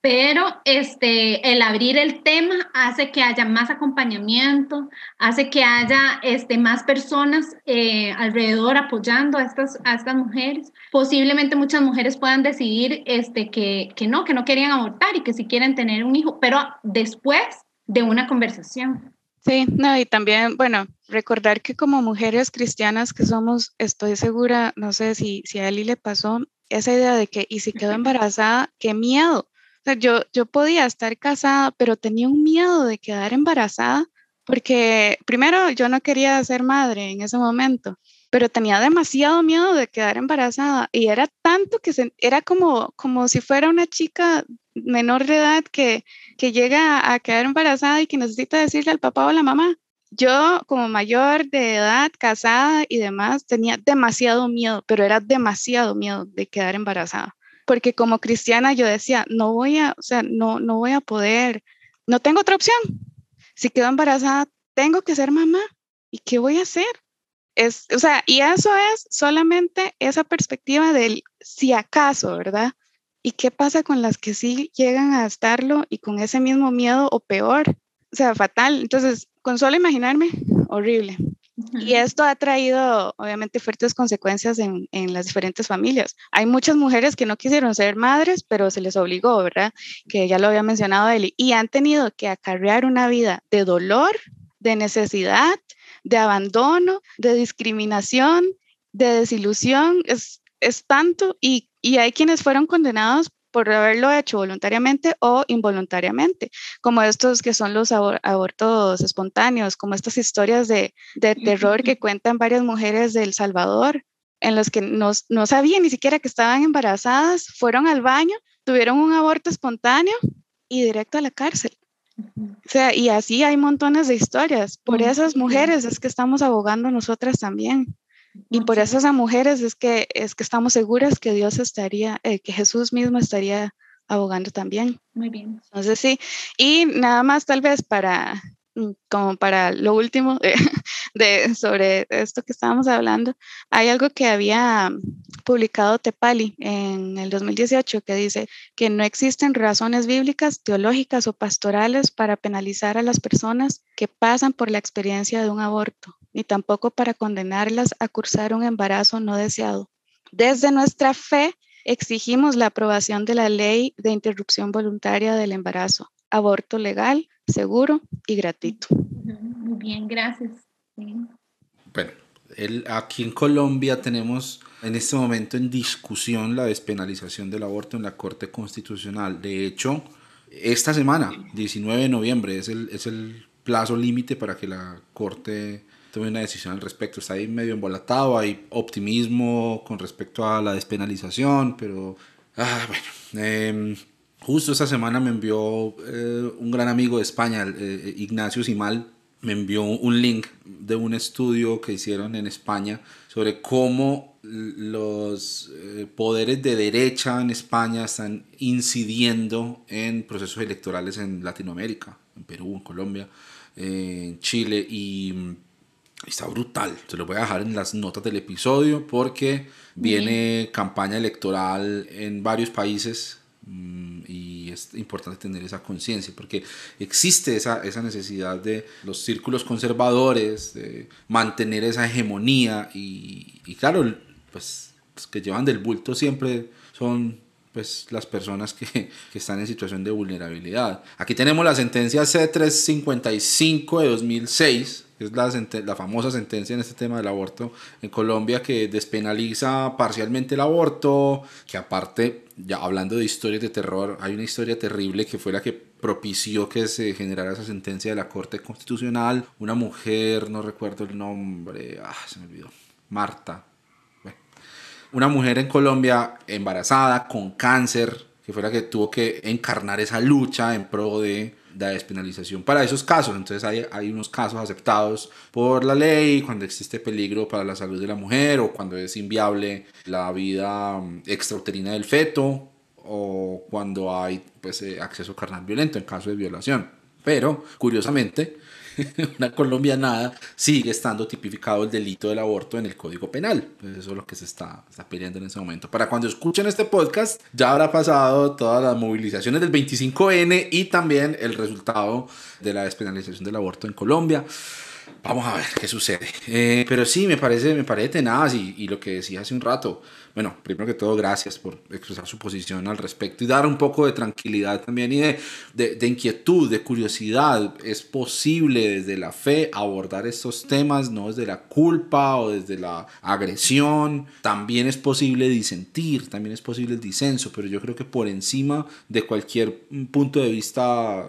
pero este, el abrir el tema hace que haya más acompañamiento, hace que haya este, más personas eh, alrededor apoyando a estas, a estas mujeres. Posiblemente muchas mujeres puedan decidir este, que, que no, que no querían abortar y que si quieren tener un hijo, pero después de una conversación. Sí, no, y también, bueno, recordar que como mujeres cristianas que somos, estoy segura, no sé si, si a Eli le pasó esa idea de que, y si quedó embarazada, qué miedo yo, yo podía estar casada, pero tenía un miedo de quedar embarazada porque primero yo no quería ser madre en ese momento, pero tenía demasiado miedo de quedar embarazada y era tanto que era como, como si fuera una chica menor de edad que, que llega a quedar embarazada y que necesita decirle al papá o a la mamá. Yo como mayor de edad, casada y demás, tenía demasiado miedo, pero era demasiado miedo de quedar embarazada porque como cristiana yo decía, no voy a, o sea, no, no voy a poder, no tengo otra opción. Si quedo embarazada, tengo que ser mamá. ¿Y qué voy a hacer? Es, o sea, y eso es solamente esa perspectiva del si acaso, ¿verdad? ¿Y qué pasa con las que sí llegan a estarlo y con ese mismo miedo o peor? O sea, fatal. Entonces, con solo imaginarme, horrible. Y esto ha traído, obviamente, fuertes consecuencias en, en, las diferentes familias. Hay muchas mujeres que no quisieron ser madres, pero se les obligó, ¿verdad? Que ya lo había mencionado Eli, y han tenido que acarrear una vida de dolor, de necesidad, de abandono, de discriminación, de desilusión. Es, es tanto, y, y hay quienes fueron condenados por haberlo hecho voluntariamente o involuntariamente, como estos que son los abortos espontáneos, como estas historias de, de terror que cuentan varias mujeres de El Salvador, en los que no, no sabían ni siquiera que estaban embarazadas, fueron al baño, tuvieron un aborto espontáneo y directo a la cárcel. O sea, y así hay montones de historias. Por esas mujeres es que estamos abogando nosotras también. Y por esas mujeres es que, es que estamos seguras que Dios estaría, eh, que Jesús mismo estaría abogando también. Muy bien. Entonces sí, y nada más tal vez para, mm, como para lo último de, sobre esto que estábamos hablando, hay algo que había publicado Tepali en el 2018 que dice que no existen razones bíblicas, teológicas o pastorales para penalizar a las personas que pasan por la experiencia de un aborto ni tampoco para condenarlas a cursar un embarazo no deseado. Desde nuestra fe exigimos la aprobación de la ley de interrupción voluntaria del embarazo, aborto legal, seguro y gratuito. Muy bien, gracias. Bueno, aquí en Colombia tenemos en este momento en discusión la despenalización del aborto en la Corte Constitucional. De hecho, esta semana, 19 de noviembre, es el, es el plazo límite para que la Corte tome una decisión al respecto. Está ahí medio embolatado, hay optimismo con respecto a la despenalización, pero ah, bueno. Em, justo esta semana me envió eh, un gran amigo de España, eh, Ignacio Simal, me envió un link de un estudio que hicieron en España sobre cómo los eh, poderes de derecha en España están incidiendo en procesos electorales en Latinoamérica, en Perú, en Colombia, en Chile y Está brutal. Se lo voy a dejar en las notas del episodio porque viene campaña electoral en varios países mm, y es importante tener esa conciencia porque existe esa, esa necesidad de los círculos conservadores, de mantener esa hegemonía y, y claro, pues los que llevan del bulto siempre son pues las personas que, que, están en situación de vulnerabilidad. Aquí tenemos la sentencia C355 de 2006 es la, la famosa sentencia en este tema del aborto en Colombia que despenaliza parcialmente el aborto, que aparte, ya hablando de historias de terror, hay una historia terrible que fue la que propició que se generara esa sentencia de la Corte Constitucional. Una mujer, no recuerdo el nombre, ah, se me olvidó, Marta. Una mujer en Colombia embarazada, con cáncer, que fue la que tuvo que encarnar esa lucha en pro de la despenalización para esos casos. Entonces hay, hay unos casos aceptados por la ley cuando existe peligro para la salud de la mujer o cuando es inviable la vida mm, extrauterina del feto o cuando hay pues, eh, acceso carnal violento en caso de violación. Pero, curiosamente, una colombianada, sigue estando tipificado el delito del aborto en el Código Penal. Pues eso es lo que se está, está pidiendo en ese momento. Para cuando escuchen este podcast, ya habrá pasado todas las movilizaciones del 25N y también el resultado de la despenalización del aborto en Colombia. Vamos a ver qué sucede. Eh, pero sí, me parece, me parece tenaz y, y lo que decía hace un rato, bueno, primero que todo, gracias por expresar su posición al respecto y dar un poco de tranquilidad también y de, de, de, inquietud, de curiosidad. Es posible desde la fe abordar estos temas, no desde la culpa o desde la agresión. También es posible disentir, también es posible el disenso, pero yo creo que por encima de cualquier punto de vista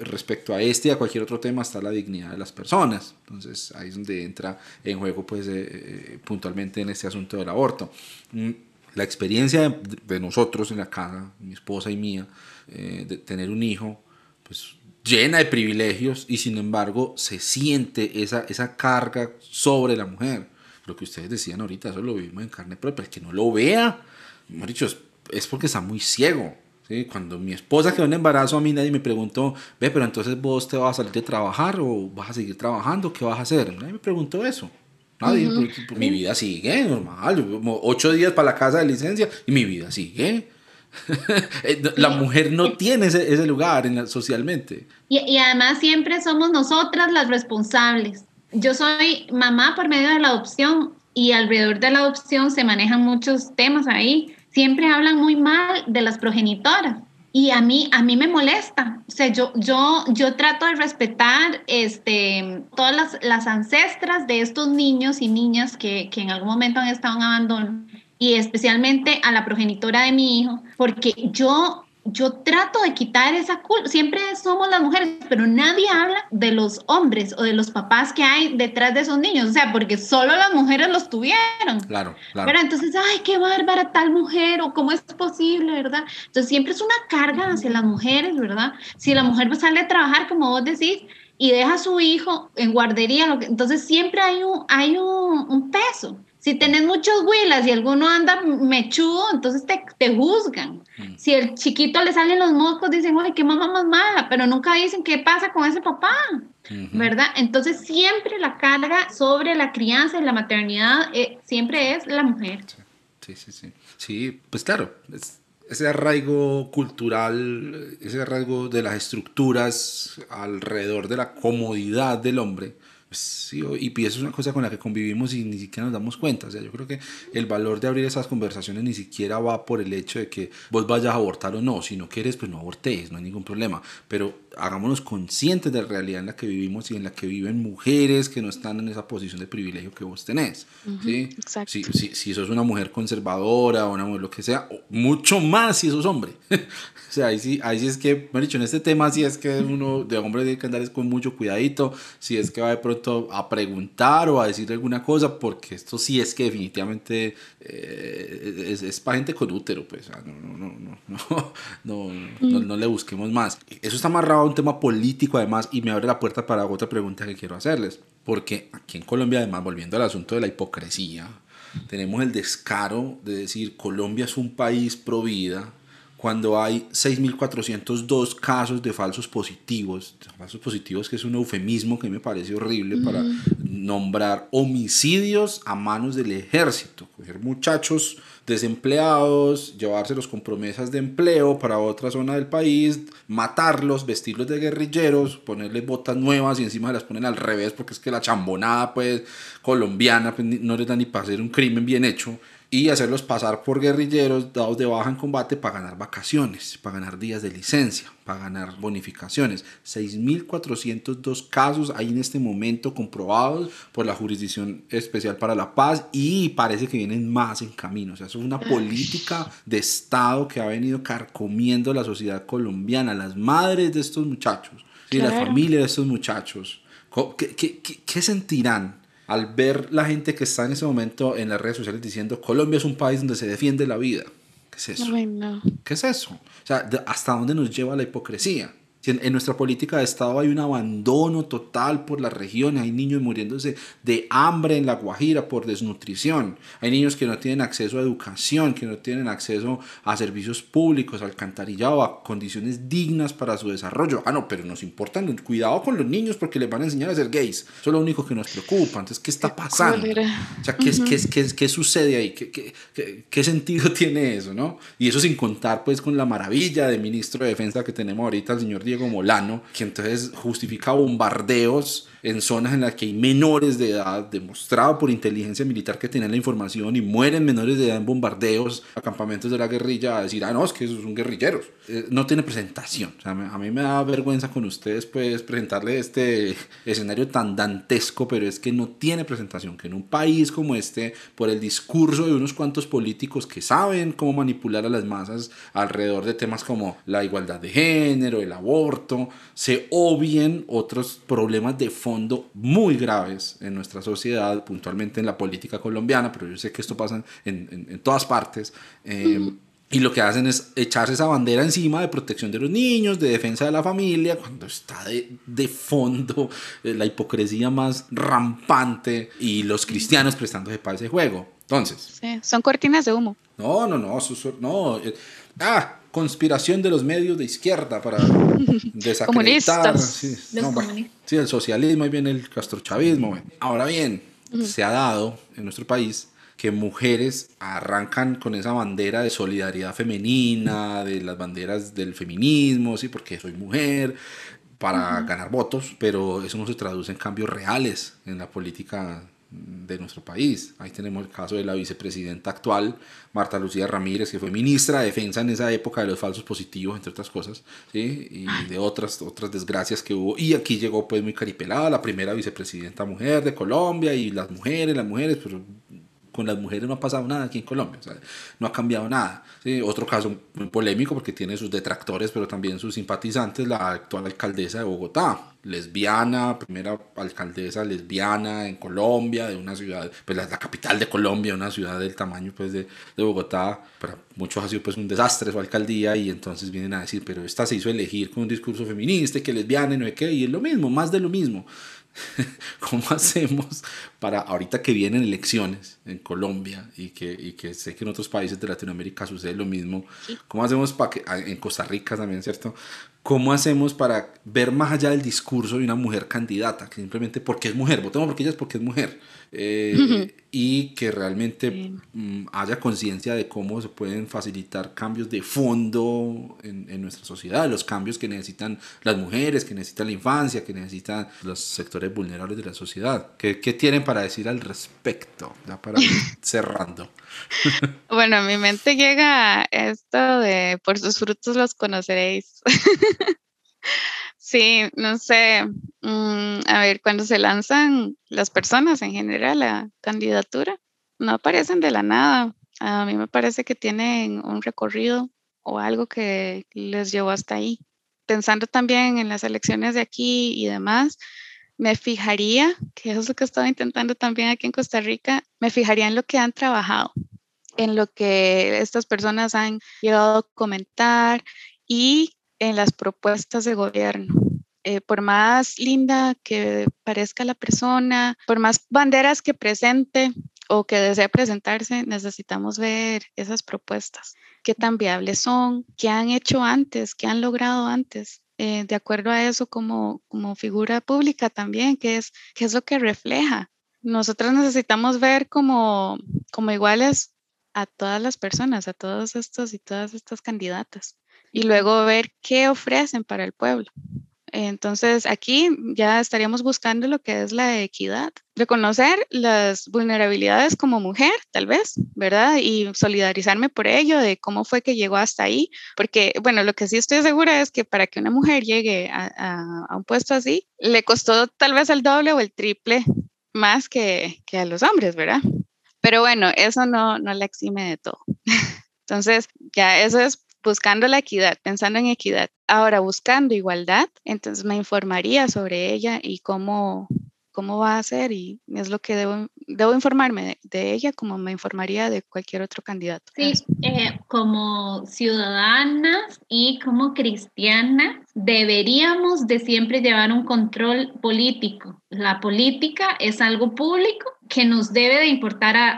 respecto a este y a cualquier otro tema está la dignidad de las personas. Entonces ahí es donde entra en juego pues eh, eh, puntualmente en este asunto del aborto. Mm, la experiencia de, nosotros en la casa, mi esposa y mía, eh, de tener un hijo, pues llena de privilegios y sin embargo se siente esa, esa carga sobre la mujer. Lo que ustedes decían ahorita, eso lo vimos en carne propia. El que no lo vea, hemos dicho, es porque está muy ciego cuando mi esposa quedó en embarazo, a mí nadie me preguntó, ve, pero entonces vos te vas a salir de trabajar o vas a seguir trabajando, ¿qué vas a hacer? Nadie me preguntó eso. Nadie, mi vida sigue normal, ocho días para la casa de licencia y mi vida sigue. Eh, la mujer no tiene ese, ese lugar en socialmente. Y, y, además siempre somos nosotras las responsables. Yo soy mamá por medio de la adopción y alrededor de la adopción se manejan muchos temas ahí. Siempre hablan muy mal de las progenitoras y a mí, a mí me molesta. O sea, yo, yo, yo trato de respetar este, todas las, las ancestras de estos niños y niñas que, que en algún momento han estado en abandono y especialmente a la progenitora de mi hijo, porque yo yo trato de quitar esa culpa. Siempre somos las mujeres, pero nadie habla de los hombres o de los papás que hay detrás de esos niños. O sea, porque solo las mujeres los tuvieron. Claro, claro. Pero entonces, ay, qué bárbara tal mujer o cómo es posible, ¿verdad? Entonces siempre es una carga hacia las mujeres, ¿verdad? Si la mujer sale a trabajar, como vos decís, y deja a su hijo en guardería, entonces siempre hay un, hay un, un peso. Si tenés muchos huilas y alguno anda mechudo, entonces te, te juzgan. Mm. Si el chiquito le salen los moscos, dicen, ay, qué mamá más mala, pero nunca dicen qué pasa con ese papá, ¿verdad? Entonces siempre la carga sobre la crianza y la maternidad eh, siempre es la mujer. Sí, sí, sí. Sí, pues claro, ese arraigo cultural, ese arraigo de las estructuras alrededor de la comodidad del hombre Sí, y eso es una cosa con la que convivimos y ni siquiera nos damos cuenta. O sea, yo creo que el valor de abrir esas conversaciones ni siquiera va por el hecho de que vos vayas a abortar o no. Si no quieres, pues no abortes, no hay ningún problema. Pero hagámonos conscientes de la realidad en la que vivimos y en la que viven mujeres que no están en esa posición de privilegio que vos tenés. ¿sí? Si, si, si, sos una mujer conservadora o una mujer lo que sea, mucho más si sos hombre. o sea, ahí sí, ahí sí es que, me dicho, en este tema sí es que uno de hombre tiene que andar con mucho cuidadito, si es que va de pronto a preguntar o a decir alguna cosa, porque esto sí es que definitivamente eh, es, es para gente con útero, pues no, no, no, no, no, no, no, le busquemos más. Eso está amarrado a un tema político además y me abre la puerta para otra pregunta que quiero hacerles, porque aquí en Colombia además, volviendo al asunto de la hipocresía, tenemos el descaro de decir Colombia es un país pro vida cuando hay 6.402 casos de falsos positivos, falsos positivos que es un eufemismo que me parece horrible para nombrar homicidios a manos del ejército, coger muchachos desempleados, llevárselos con promesas de empleo para otra zona del país, matarlos, vestirlos de guerrilleros, ponerles botas nuevas y encima las ponen al revés porque es que la chambonada pues colombiana pues, no les da ni para hacer un crimen bien hecho y hacerlos pasar por guerrilleros dados de baja en combate para ganar vacaciones, para ganar días de licencia, para ganar bonificaciones. 6.402 casos hay en este momento comprobados por la Jurisdicción Especial para la Paz y parece que vienen más en camino. O sea, eso es una política de Estado que ha venido carcomiendo la sociedad colombiana, las madres de estos muchachos, y la familia de estos muchachos. ¿Qué, qué, qué, qué sentirán? Al ver la gente que está en ese momento en las redes sociales diciendo Colombia es un país donde se defiende la vida. ¿Qué es eso? ¿Qué es eso? O sea, ¿hasta dónde nos lleva la hipocresía? En, nuestra política de Estado hay un abandono total por la región, hay niños muriéndose de hambre en La Guajira por desnutrición, hay niños que no tienen acceso a educación, que no tienen acceso a servicios públicos, alcantarillado, a condiciones dignas para su desarrollo. Ah, no, pero nos importa, cuidado con los niños porque les van a enseñar a ser gays. Eso es lo único que nos preocupa. Entonces, ¿qué está pasando? O sea, ¿qué, qué, qué, qué sucede ahí? ¿Qué, ¿Qué, qué, sentido tiene eso? ¿no? Y eso sin contar pues con la maravilla de ministro de Defensa que tenemos ahorita, el señor Diego como Molano, que entonces justifica bombardeos en zonas en las que hay menores de edad, demostrado por inteligencia militar que tienen la información y mueren menores de edad en bombardeos a campamentos de la guerrilla a decir, ah, no, es que esos son guerrilleros. Eh, no tiene presentación. O sea, a mí me da vergüenza con ustedes, pues, presentarle este escenario tan dantesco, pero es que no tiene presentación. Que en un país como este, por el discurso de unos cuantos políticos que saben cómo manipular a las masas alrededor de temas como la igualdad de género, el aborto, se obvien otros problemas de fondo muy graves en nuestra sociedad, puntualmente en la política colombiana, pero yo sé que esto pasa en, en, todas partes. Eh, y lo que hacen es echarse esa bandera encima de protección de los niños, de defensa de la familia, cuando está de, de fondo eh, la hipocresía más rampante y los cristianos prestándose para ese juego. Entonces. Sí, son cortinas de humo. No, no, no. no eh, ah, conspiración de los medios de izquierda para desacreditar. Sí, el socialismo y viene el castrochavismo. Ahora bien, se ha dado en nuestro país que mujeres arrancan con esa bandera de solidaridad femenina, de las banderas del feminismo, sí, porque soy mujer, para ganar votos, pero eso no se traduce en cambios reales en la política de nuestro país. Ahí tenemos el caso de la vicepresidenta actual, Marta Lucía Ramírez, que fue ministra de Defensa en esa época de los falsos positivos, entre otras cosas, ¿sí? y de otras, otras desgracias que hubo. Y aquí llegó pues muy caripelada, la primera vicepresidenta mujer de Colombia, y las mujeres, las mujeres, pero con las mujeres no ha pasado nada aquí en Colombia, no ha cambiado nada. Otro caso muy polémico porque tiene sus detractores, pero también sus simpatizantes, la actual alcaldesa de Bogotá, lesbiana, primera alcaldesa lesbiana en Colombia, de una ciudad, pues la, capital de Colombia, una ciudad del tamaño pues de, de, Bogotá, para muchos ha sido pues un desastre su alcaldía y entonces vienen a decir, pero esta se hizo elegir con un discurso feminista, que lesbiana y no sé qué, y es lo mismo, más de lo mismo. ¿Cómo hacemos para ahorita que vienen elecciones en Colombia y que, y que sé que en otros países de Latinoamérica sucede lo mismo? ¿Cómo hacemos para que, ah, en Costa Rica también, ¿cierto? ¿Cómo hacemos para ver más allá del discurso de una mujer candidata? Que simplemente porque es mujer, votemos porque ella es porque es mujer. Eh, y que realmente mm, haya conciencia de cómo se pueden facilitar cambios de fondo en, en, nuestra sociedad, los cambios que necesitan las mujeres, que necesitan la infancia, que necesitan los sectores vulnerables de la sociedad. ¿Qué, qué tienen para decir al respecto? Ya para cerrando. bueno, a mi mente llega esto de por sus frutos los conoceréis. Sí, no sé, mm, a ver, cuando se lanzan las personas en general a candidatura, no aparecen de la nada. A mí me parece que tienen un recorrido o algo que les llevó hasta ahí. Pensando también en las elecciones de aquí y demás, me fijaría, que eso es lo que estaba intentando también aquí en Costa Rica, me fijaría en lo que han trabajado, en lo que estas personas han llegado a comentar y en las propuestas de gobierno. Eh, por más linda que parezca la persona, por más banderas que presente o que desee presentarse, necesitamos ver esas propuestas, qué tan viables son, qué han hecho antes, qué han logrado antes. Eh, de acuerdo a eso como, como figura pública también, qué es, qué es lo que refleja. Nosotros necesitamos ver como, como iguales a todas las personas, a todos estos y todas estas candidatas y luego ver qué ofrecen para el pueblo. Entonces, aquí ya estaríamos buscando lo que es la equidad, reconocer las vulnerabilidades como mujer, tal vez, ¿verdad? Y solidarizarme por ello, de cómo fue que llegó hasta ahí, porque, bueno, lo que sí estoy segura es que para que una mujer llegue a, un puesto así, le costó tal vez el doble o el triple más que, que a los hombres, ¿verdad? Pero bueno, eso no, no la exime de todo. Entonces, ya eso es buscando la equidad, pensando en equidad. Ahora, buscando igualdad, entonces me informaría sobre ella y cómo, cómo va a ser y es lo que debo, debo informarme de, ella como me informaría de cualquier otro candidato. Sí, eh, como ciudadanas y como cristianas deberíamos de siempre llevar un control político. La política es algo público que nos debe de importar a,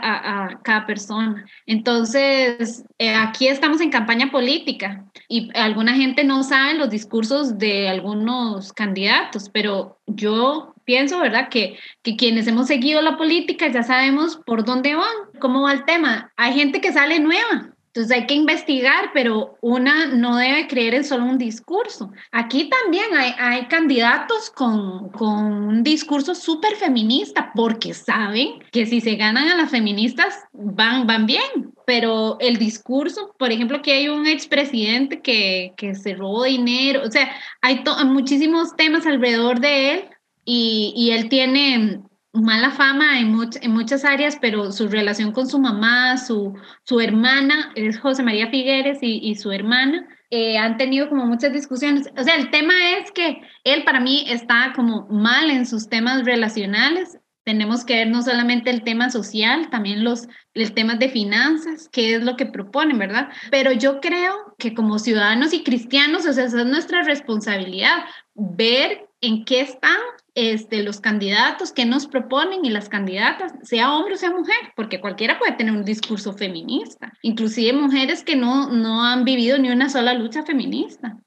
a, cada persona. Entonces, eh, aquí estamos en campaña política y alguna gente no sabe los discursos de algunos candidatos, pero yo pienso, ¿verdad? Que, que quienes hemos seguido la política ya sabemos por dónde van, cómo va el tema. Hay gente que sale nueva, entonces hay que investigar, pero una no debe creer en solo un discurso. Aquí también hay, hay candidatos con, con, un discurso súper feminista porque saben que si se ganan a las feministas van, van bien. Pero el discurso, por ejemplo, que hay un expresidente que, que se robó dinero, o sea, hay muchísimos temas alrededor de él y, él tiene mala fama en, en, muchas áreas, pero su relación con su mamá, su, su hermana, es José María Figueres y, su hermana, eh, han tenido como muchas discusiones. O sea, el tema es que él para mí está como mal en sus temas relacionales. Tenemos que ver no solamente el tema social, también los el temas de finanzas, qué es lo que proponen, ¿verdad? Pero yo creo que como ciudadanos y cristianos, o sea, es nuestra responsabilidad, ver en qué están este, los candidatos que nos proponen y las candidatas, sea hombre o sea mujer, porque cualquiera puede tener un discurso feminista, inclusive mujeres que no, no han vivido ni una sola lucha feminista.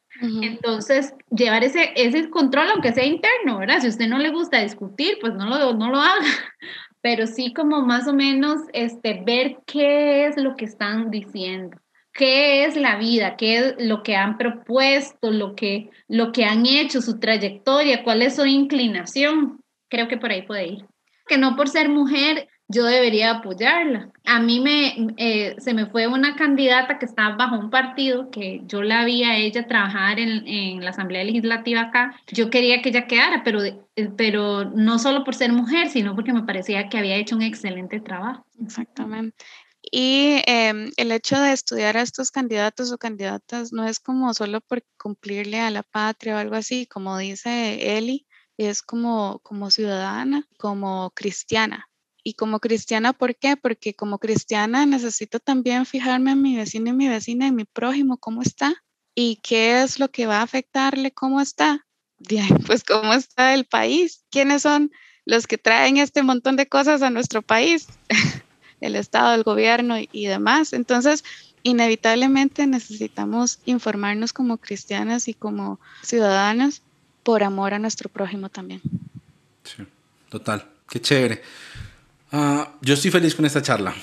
Entonces, llevar ese, ese control, aunque sea interno, ¿verdad? Si a usted no le gusta discutir, pues no lo, no lo haga. pero sí como más o menos este, ver qué es lo que están diciendo, qué es la vida, qué es lo que han propuesto, lo que, lo que han hecho, su trayectoria, cuál es su inclinación. Creo que por ahí puede ir. Que no por ser mujer yo debería apoyarla. A mí me, eh, se me fue una candidata que estaba bajo un partido, que yo la vi a ella trabajar en, en, la Asamblea Legislativa acá. Yo quería que ella quedara, pero, eh, pero no solo por ser mujer, sino porque me parecía que había hecho un excelente trabajo. Exactamente. Y eh, el hecho de estudiar a estos candidatos o candidatas no es como solo por cumplirle a la patria o algo así, como dice Eli, es como, como ciudadana, como cristiana. Y como cristiana, ¿por qué? Porque como cristiana necesito también fijarme en mi vecino y mi vecina, en mi prójimo, cómo está y qué es lo que va a afectarle, cómo está. Pues cómo está el país, quiénes son los que traen este montón de cosas a nuestro país, el Estado, el gobierno y, demás. Entonces, inevitablemente necesitamos informarnos como cristianas y como ciudadanos por amor a nuestro prójimo también. Sí, total, qué chévere. Ah, yo estoy feliz con esta charla.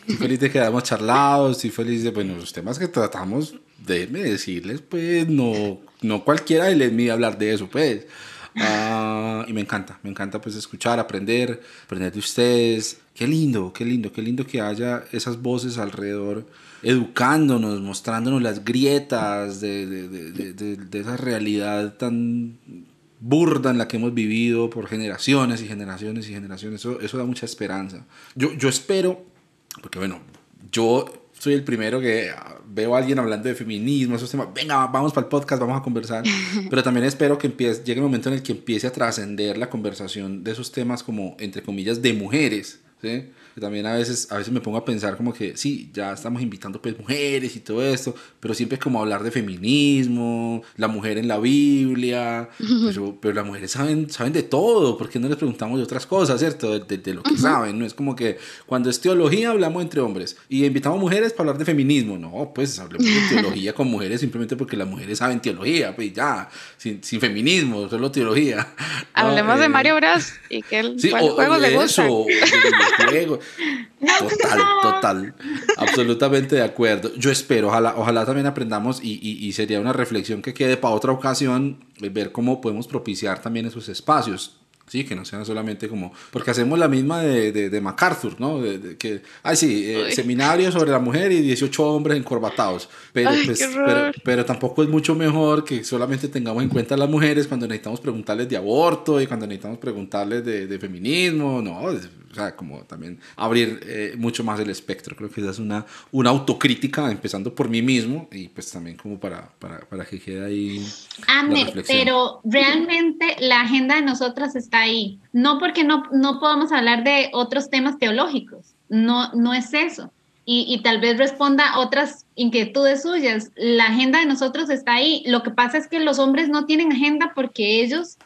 Estoy feliz de que hayamos charlado, estoy feliz de, bueno, los temas que tratamos, déjenme decirles, pues, no, no cualquiera les mide hablar de eso, pues. Uh, y me encanta, me encanta pues escuchar, aprender, aprender de ustedes. Qué lindo, qué lindo, qué lindo que haya esas voces alrededor educándonos, mostrándonos las grietas de, de, de, de esa realidad tan burda en la que hemos vivido por generaciones y generaciones y generaciones. Eso, eso da mucha esperanza. Yo, yo espero, porque bueno, yo soy el primero que veo a alguien hablando de feminismo, esos temas, venga, vamos para el podcast, vamos a conversar, pero también espero que empiece, llegue el momento en el que empiece a trascender la conversación de esos temas como, entre comillas, de mujeres, ¿sí? También a veces, a veces me pongo a pensar como que sí, ya estamos invitando pues mujeres y todo esto, pero siempre es como hablar de feminismo, la mujer en la Biblia, pero, pero, las mujeres saben, saben de todo, ¿por qué no les preguntamos de otras cosas, cierto? De, de, lo que saben, no es como que cuando es teología hablamos entre hombres y invitamos mujeres para hablar de feminismo, no, pues hablemos de teología con mujeres simplemente porque las mujeres saben teología, pues ya, sin, sin feminismo, solo teología. Hablemos de eh, Mario Bros y que el juego le gusta. Eso, juego. Total, total. Absolutamente de acuerdo. Yo espero, ojalá, ojalá también aprendamos y, y, sería una reflexión que quede para otra ocasión, eh, ver cómo podemos propiciar también esos espacios. Sí, que no sean solamente como, porque hacemos la misma de, de, de MacArthur, ¿no? De, que, ay, sí, eh, seminario sobre la mujer y 18 hombres encorbatados. Pero, pues, pero, pero, tampoco es mucho mejor que solamente tengamos en cuenta a las mujeres cuando necesitamos preguntarles de aborto y cuando necesitamos preguntarles de, de feminismo, no, o sea, como también abrir eh, mucho más el espectro. Creo que esa es una, una autocrítica, empezando por mí mismo y pues también como para, para, para que quede ahí. Amne, pero realmente la agenda de nosotras está ahí. No porque no, no podamos hablar de otros temas teológicos, no, no es eso. Y, y, tal vez responda a otras inquietudes suyas. La agenda de nosotros está ahí. Lo que pasa es que los hombres no tienen agenda porque ellos,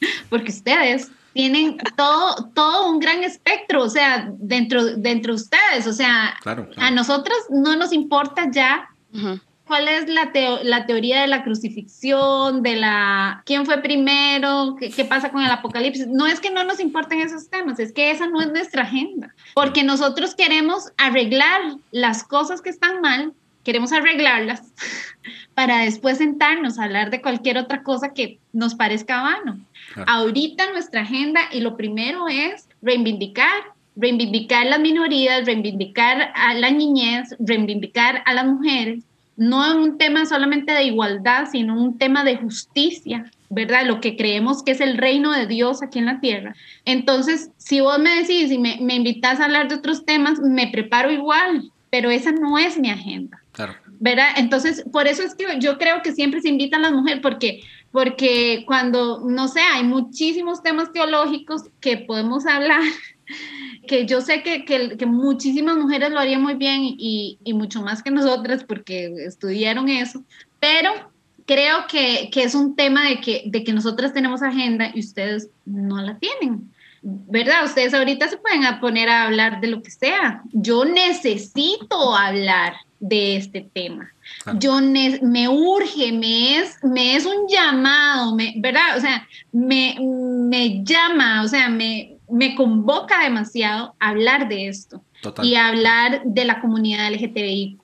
porque ustedes tienen todo, todo un gran espectro, o sea, dentro, dentro de ustedes, o sea, a nosotros no nos importa ya cuál es la, la, teoría de la crucifixión, de la quién fue primero, ¿Qué, qué pasa con el apocalipsis. No es que no nos importen esos temas, es que esa no es nuestra agenda, porque nosotros queremos arreglar las cosas que están mal, queremos arreglarlas para después sentarnos a hablar de cualquier otra cosa que nos parezca vano. Ahorita nuestra agenda y lo primero es reivindicar, reivindicar las minorías, reivindicar a la niñez, reivindicar a las mujeres, no un tema solamente de igualdad, sino un tema de justicia, ¿verdad? Lo que creemos que es el reino de Dios aquí en la tierra. Entonces, si vos me decís y me, me invitas a hablar de otros temas, me preparo igual, pero esa no es mi agenda. Claro. ¿Verdad? Entonces, por eso es que yo creo que siempre se invitan las mujeres, porque porque cuando, no sé, hay muchísimos temas teológicos que podemos hablar, que yo sé que, que, muchísimas mujeres lo harían muy bien y, y, mucho más que nosotras porque estudiaron eso, pero creo que, que, es un tema de que, de que nosotras tenemos agenda y ustedes no la tienen. ¿Verdad? Ustedes ahorita se pueden poner a hablar de lo que sea. Yo necesito hablar de este tema. Yo me urge, me es, me es un llamado, me, ¿verdad? O sea, me, me llama, o sea, me, me convoca demasiado hablar de esto. Y hablar de la comunidad LGTBIQ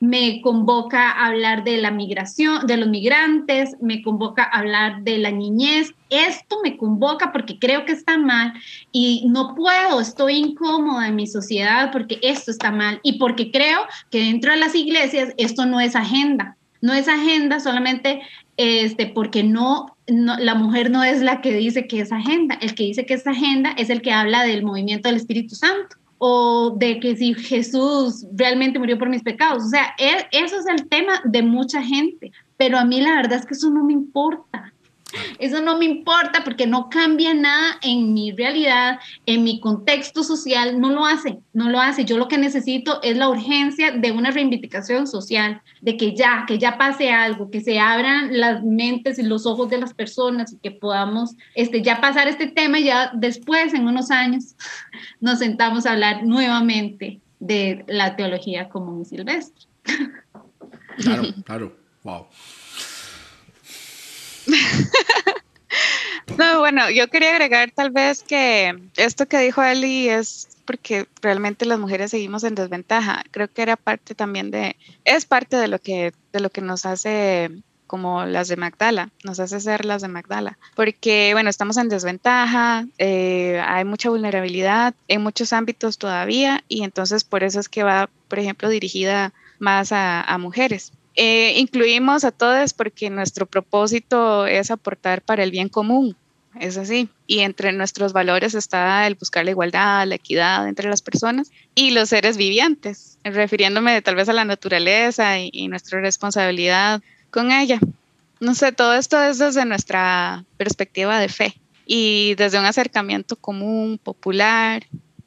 me convoca a hablar de la migración, de los migrantes, me convoca a hablar de la niñez. Esto me convoca porque creo que está mal y no puedo, estoy incómoda en mi sociedad porque esto está mal y porque creo que dentro de las iglesias esto no es agenda. No es agenda solamente este, porque no, no, la mujer no es la que dice que es agenda. El que dice que es agenda es el que habla del movimiento del Espíritu Santo o de que si Jesús realmente murió por mis pecados. O sea, e, eso es el tema de mucha gente, pero a mí la verdad es que eso no me importa. Eso no me importa porque no cambia nada en mi realidad, en mi contexto social, no lo hace, no lo hace. Yo lo que necesito es la urgencia de una reivindicación social, de que ya, que ya pase algo, que se abran las mentes y los ojos de las personas y que podamos este, ya pasar este tema y ya después, en unos años, nos sentamos a hablar nuevamente de la teología común silvestre. Claro, claro, wow. no, bueno, yo quería agregar tal vez que esto que dijo Eli es porque realmente las mujeres seguimos en desventaja. Creo que era parte también de, es parte de lo que, de lo que nos hace como las de Magdala, nos hace ser las de Magdala, porque bueno, estamos en desventaja, eh, hay mucha vulnerabilidad en muchos ámbitos todavía y entonces por eso es que va, por ejemplo, dirigida más a, a mujeres. Eh, incluimos a todos porque nuestro propósito es aportar para el bien común, es así. Y entre nuestros valores está el buscar la igualdad, la equidad entre las personas y los seres vivientes, refiriéndome tal vez a la naturaleza y, nuestra responsabilidad con ella. No sé, todo esto es desde nuestra perspectiva de fe y desde un acercamiento común, popular,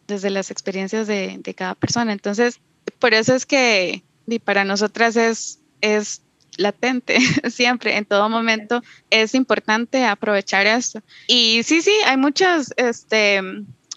desde las experiencias de, de cada persona. Entonces, por eso es que y para nosotras es es latente siempre, en todo momento es importante aprovechar esto. Y sí, sí, hay muchas, este,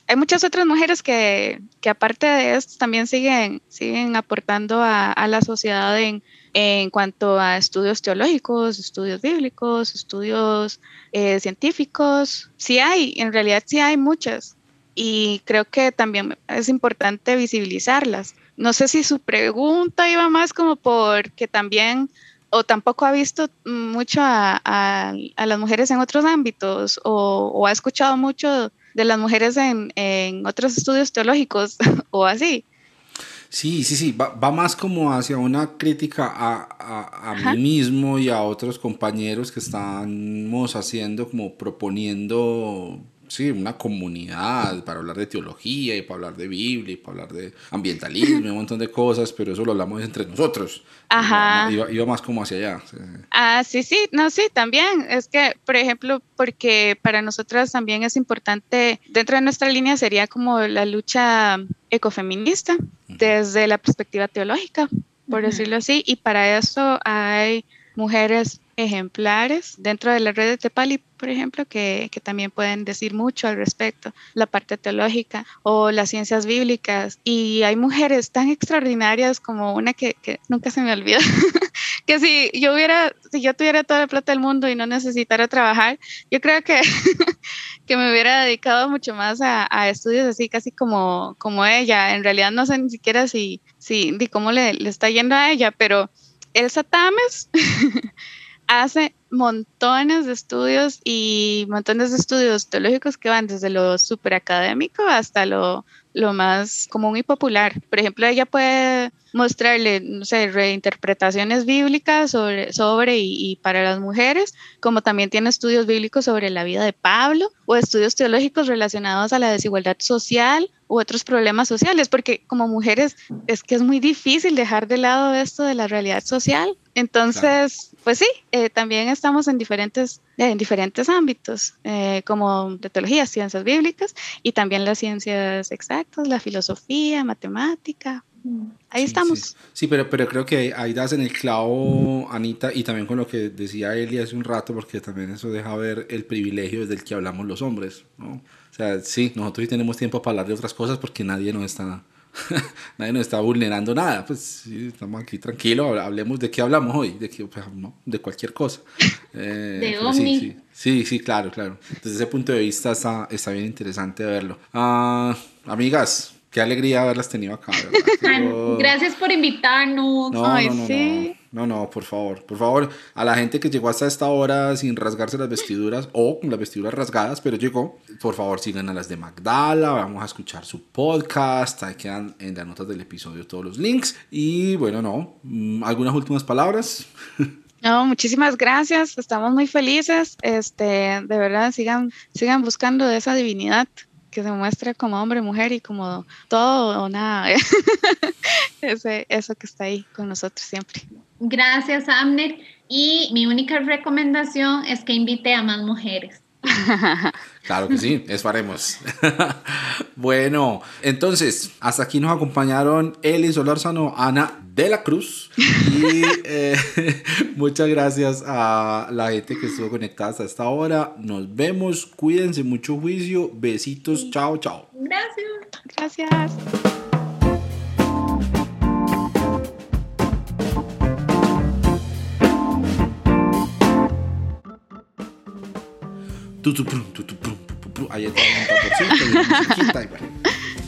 hay muchas otras mujeres que, que aparte de esto también siguen, siguen aportando a, la sociedad en, en, cuanto a estudios teológicos, estudios bíblicos, estudios eh, científicos. Sí hay, en realidad sí hay muchas. Y creo que también es importante visibilizarlas no sé si su pregunta iba más como porque también o tampoco ha visto mucho a, las mujeres en otros ámbitos o, ha escuchado mucho de las mujeres en, otros estudios teológicos o así. Sí, sí, sí, va, más como hacia una crítica a, a mí mismo y a otros compañeros que estamos haciendo, como proponiendo sí, una comunidad para hablar de teología y para hablar de Biblia y para hablar de ambientalismo y un montón de cosas, pero eso lo hablamos entre nosotros. Ajá. Iba, más como hacia allá. Ah, sí, sí, no, sí, también. Es que, por ejemplo, porque para nosotras también es importante, dentro de nuestra línea sería como la lucha ecofeminista desde la perspectiva teológica, por decirlo así, y para eso hay mujeres ejemplares dentro de la red de Tepali, por ejemplo, que, que, también pueden decir mucho al respecto, la parte teológica o las ciencias bíblicas. Y hay mujeres tan extraordinarias como una que, que nunca se me olvida, que si yo hubiera, si yo tuviera toda la plata del mundo y no necesitara trabajar, yo creo que, que me hubiera dedicado mucho más a, a, estudios así, casi como, como ella. En realidad no sé ni siquiera si, si, cómo le, le está yendo a ella, pero Elsa Tames hace montones de estudios y montones de estudios teológicos que van desde lo súper académico hasta lo, lo más común y popular. Por ejemplo, ella puede mostrarle, no sé, reinterpretaciones bíblicas sobre, sobre y, y, para las mujeres, como también tiene estudios bíblicos sobre la vida de Pablo o estudios teológicos relacionados a la desigualdad social u otros problemas sociales, porque como mujeres es que es muy difícil dejar de lado esto de la realidad social. Entonces, pues sí, eh, también estamos en diferentes, en diferentes ámbitos, eh, como de teología, ciencias bíblicas y también las ciencias exactas, la filosofía, matemática, Ahí estamos. Sí, pero, pero creo que ahí das en el clavo, Anita, y también con lo que decía Eli hace un rato, porque también eso deja ver el privilegio desde el que hablamos los hombres, ¿no? O sea, sí, nosotros sí tenemos tiempo para hablar de otras cosas porque nadie nos está nadie nos está vulnerando nada. Pues sí, estamos aquí tranquilos, hablemos de qué hablamos hoy, de, qué, pues, de cualquier cosa. Eh, de pues sí, sí, sí, claro, claro. Desde ese punto de vista está, está bien interesante verlo. Ah, amigas, qué alegría haberlas tenido acá. Gracias por invitarnos. No, no, no, no, no, por favor, por favor, a la gente que llegó hasta esta hora sin rasgarse las vestiduras o con las vestiduras rasgadas, pero llegó, por favor sigan a las de Magdala, vamos a escuchar su podcast, ahí quedan en las notas del episodio todos los links. Y bueno, no, mm, algunas últimas palabras. No, muchísimas gracias, estamos muy felices, este, de verdad, sigan, sigan buscando de esa divinidad que se muestre como hombre, mujer y como todo o nada. Ese, eso que está ahí con nosotros siempre. Gracias, Amner. Y mi única recomendación es que invite a más mujeres. Claro que sí, eso haremos. bueno, entonces, hasta aquí nos acompañaron Eli Solórzano, Ana de la Cruz. Y eh, muchas gracias a la gente que estuvo conectada hasta esta hora. Nos vemos, cuídense, mucho juicio. Besitos, chao, chao. Gracias. Gracias. Ahí está un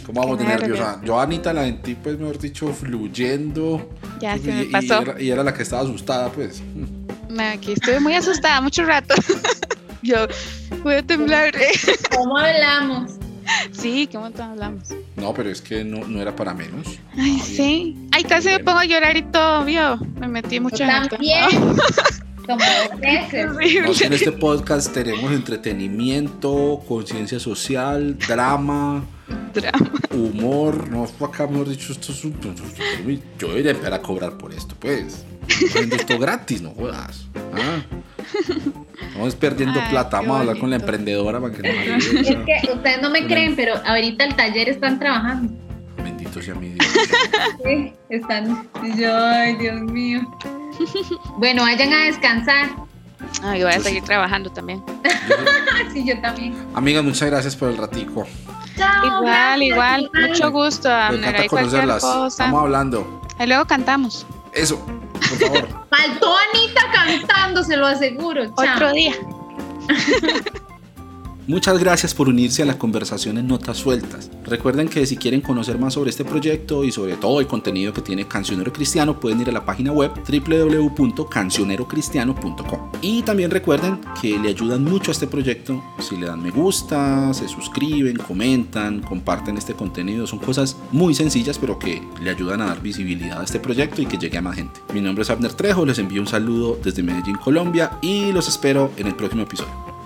¿Cómo vamos de nerviosa? Yo, Anita, la gente, pues, mejor dicho, fluyendo. Ya se me pasó. Y era, la que estaba asustada, pues. Aquí estoy muy asustada, mucho rato. Yo voy a temblar. ¿Cómo hablamos? Sí, ¿cómo hablamos? No, pero es que no, no era para menos. Ay, sí. Ay, casi me pongo a llorar y todo, vio. Me metí mucho en También. Como en este podcast tenemos entretenimiento, conciencia social, drama, drama, humor. No, acá mejor dicho, esto es un. Yo debería empezar a cobrar por esto, pues. esto gratis, no jodas. ¿Ah? Estamos perdiendo plata. Vamos a hablar con la emprendedora para que nos Es que ustedes no me creen, pero ahorita el taller están trabajando. Bendito sea mi Dios. Sí, están. Yo, ay, Dios mío. Bueno, vayan a descansar. Ah, yo voy a seguir trabajando también. sí, yo también. Amiga, muchas gracias por el ratico. Chao, igual, igual. Mucho gusto. Me encanta conocerlas. Estamos hablando. Y luego cantamos. Eso, por favor. Faltó Anita cantando, se lo aseguro. Chao. Otro día. Muchas gracias por unirse a la conversación en Notas Sueltas. Recuerden que si quieren conocer más sobre este proyecto y sobre todo el contenido que tiene Cancionero Cristiano, pueden ir a la página web www.cancionerocristiano.com. Y también recuerden que le ayudan mucho a este proyecto si le dan me gusta, se suscriben, comentan, comparten este contenido. Son cosas muy sencillas pero que le ayudan a dar visibilidad a este proyecto y que llegue a más gente. Mi nombre es Abner Trejo, les envío un saludo desde Medellín, Colombia y los espero en el próximo episodio.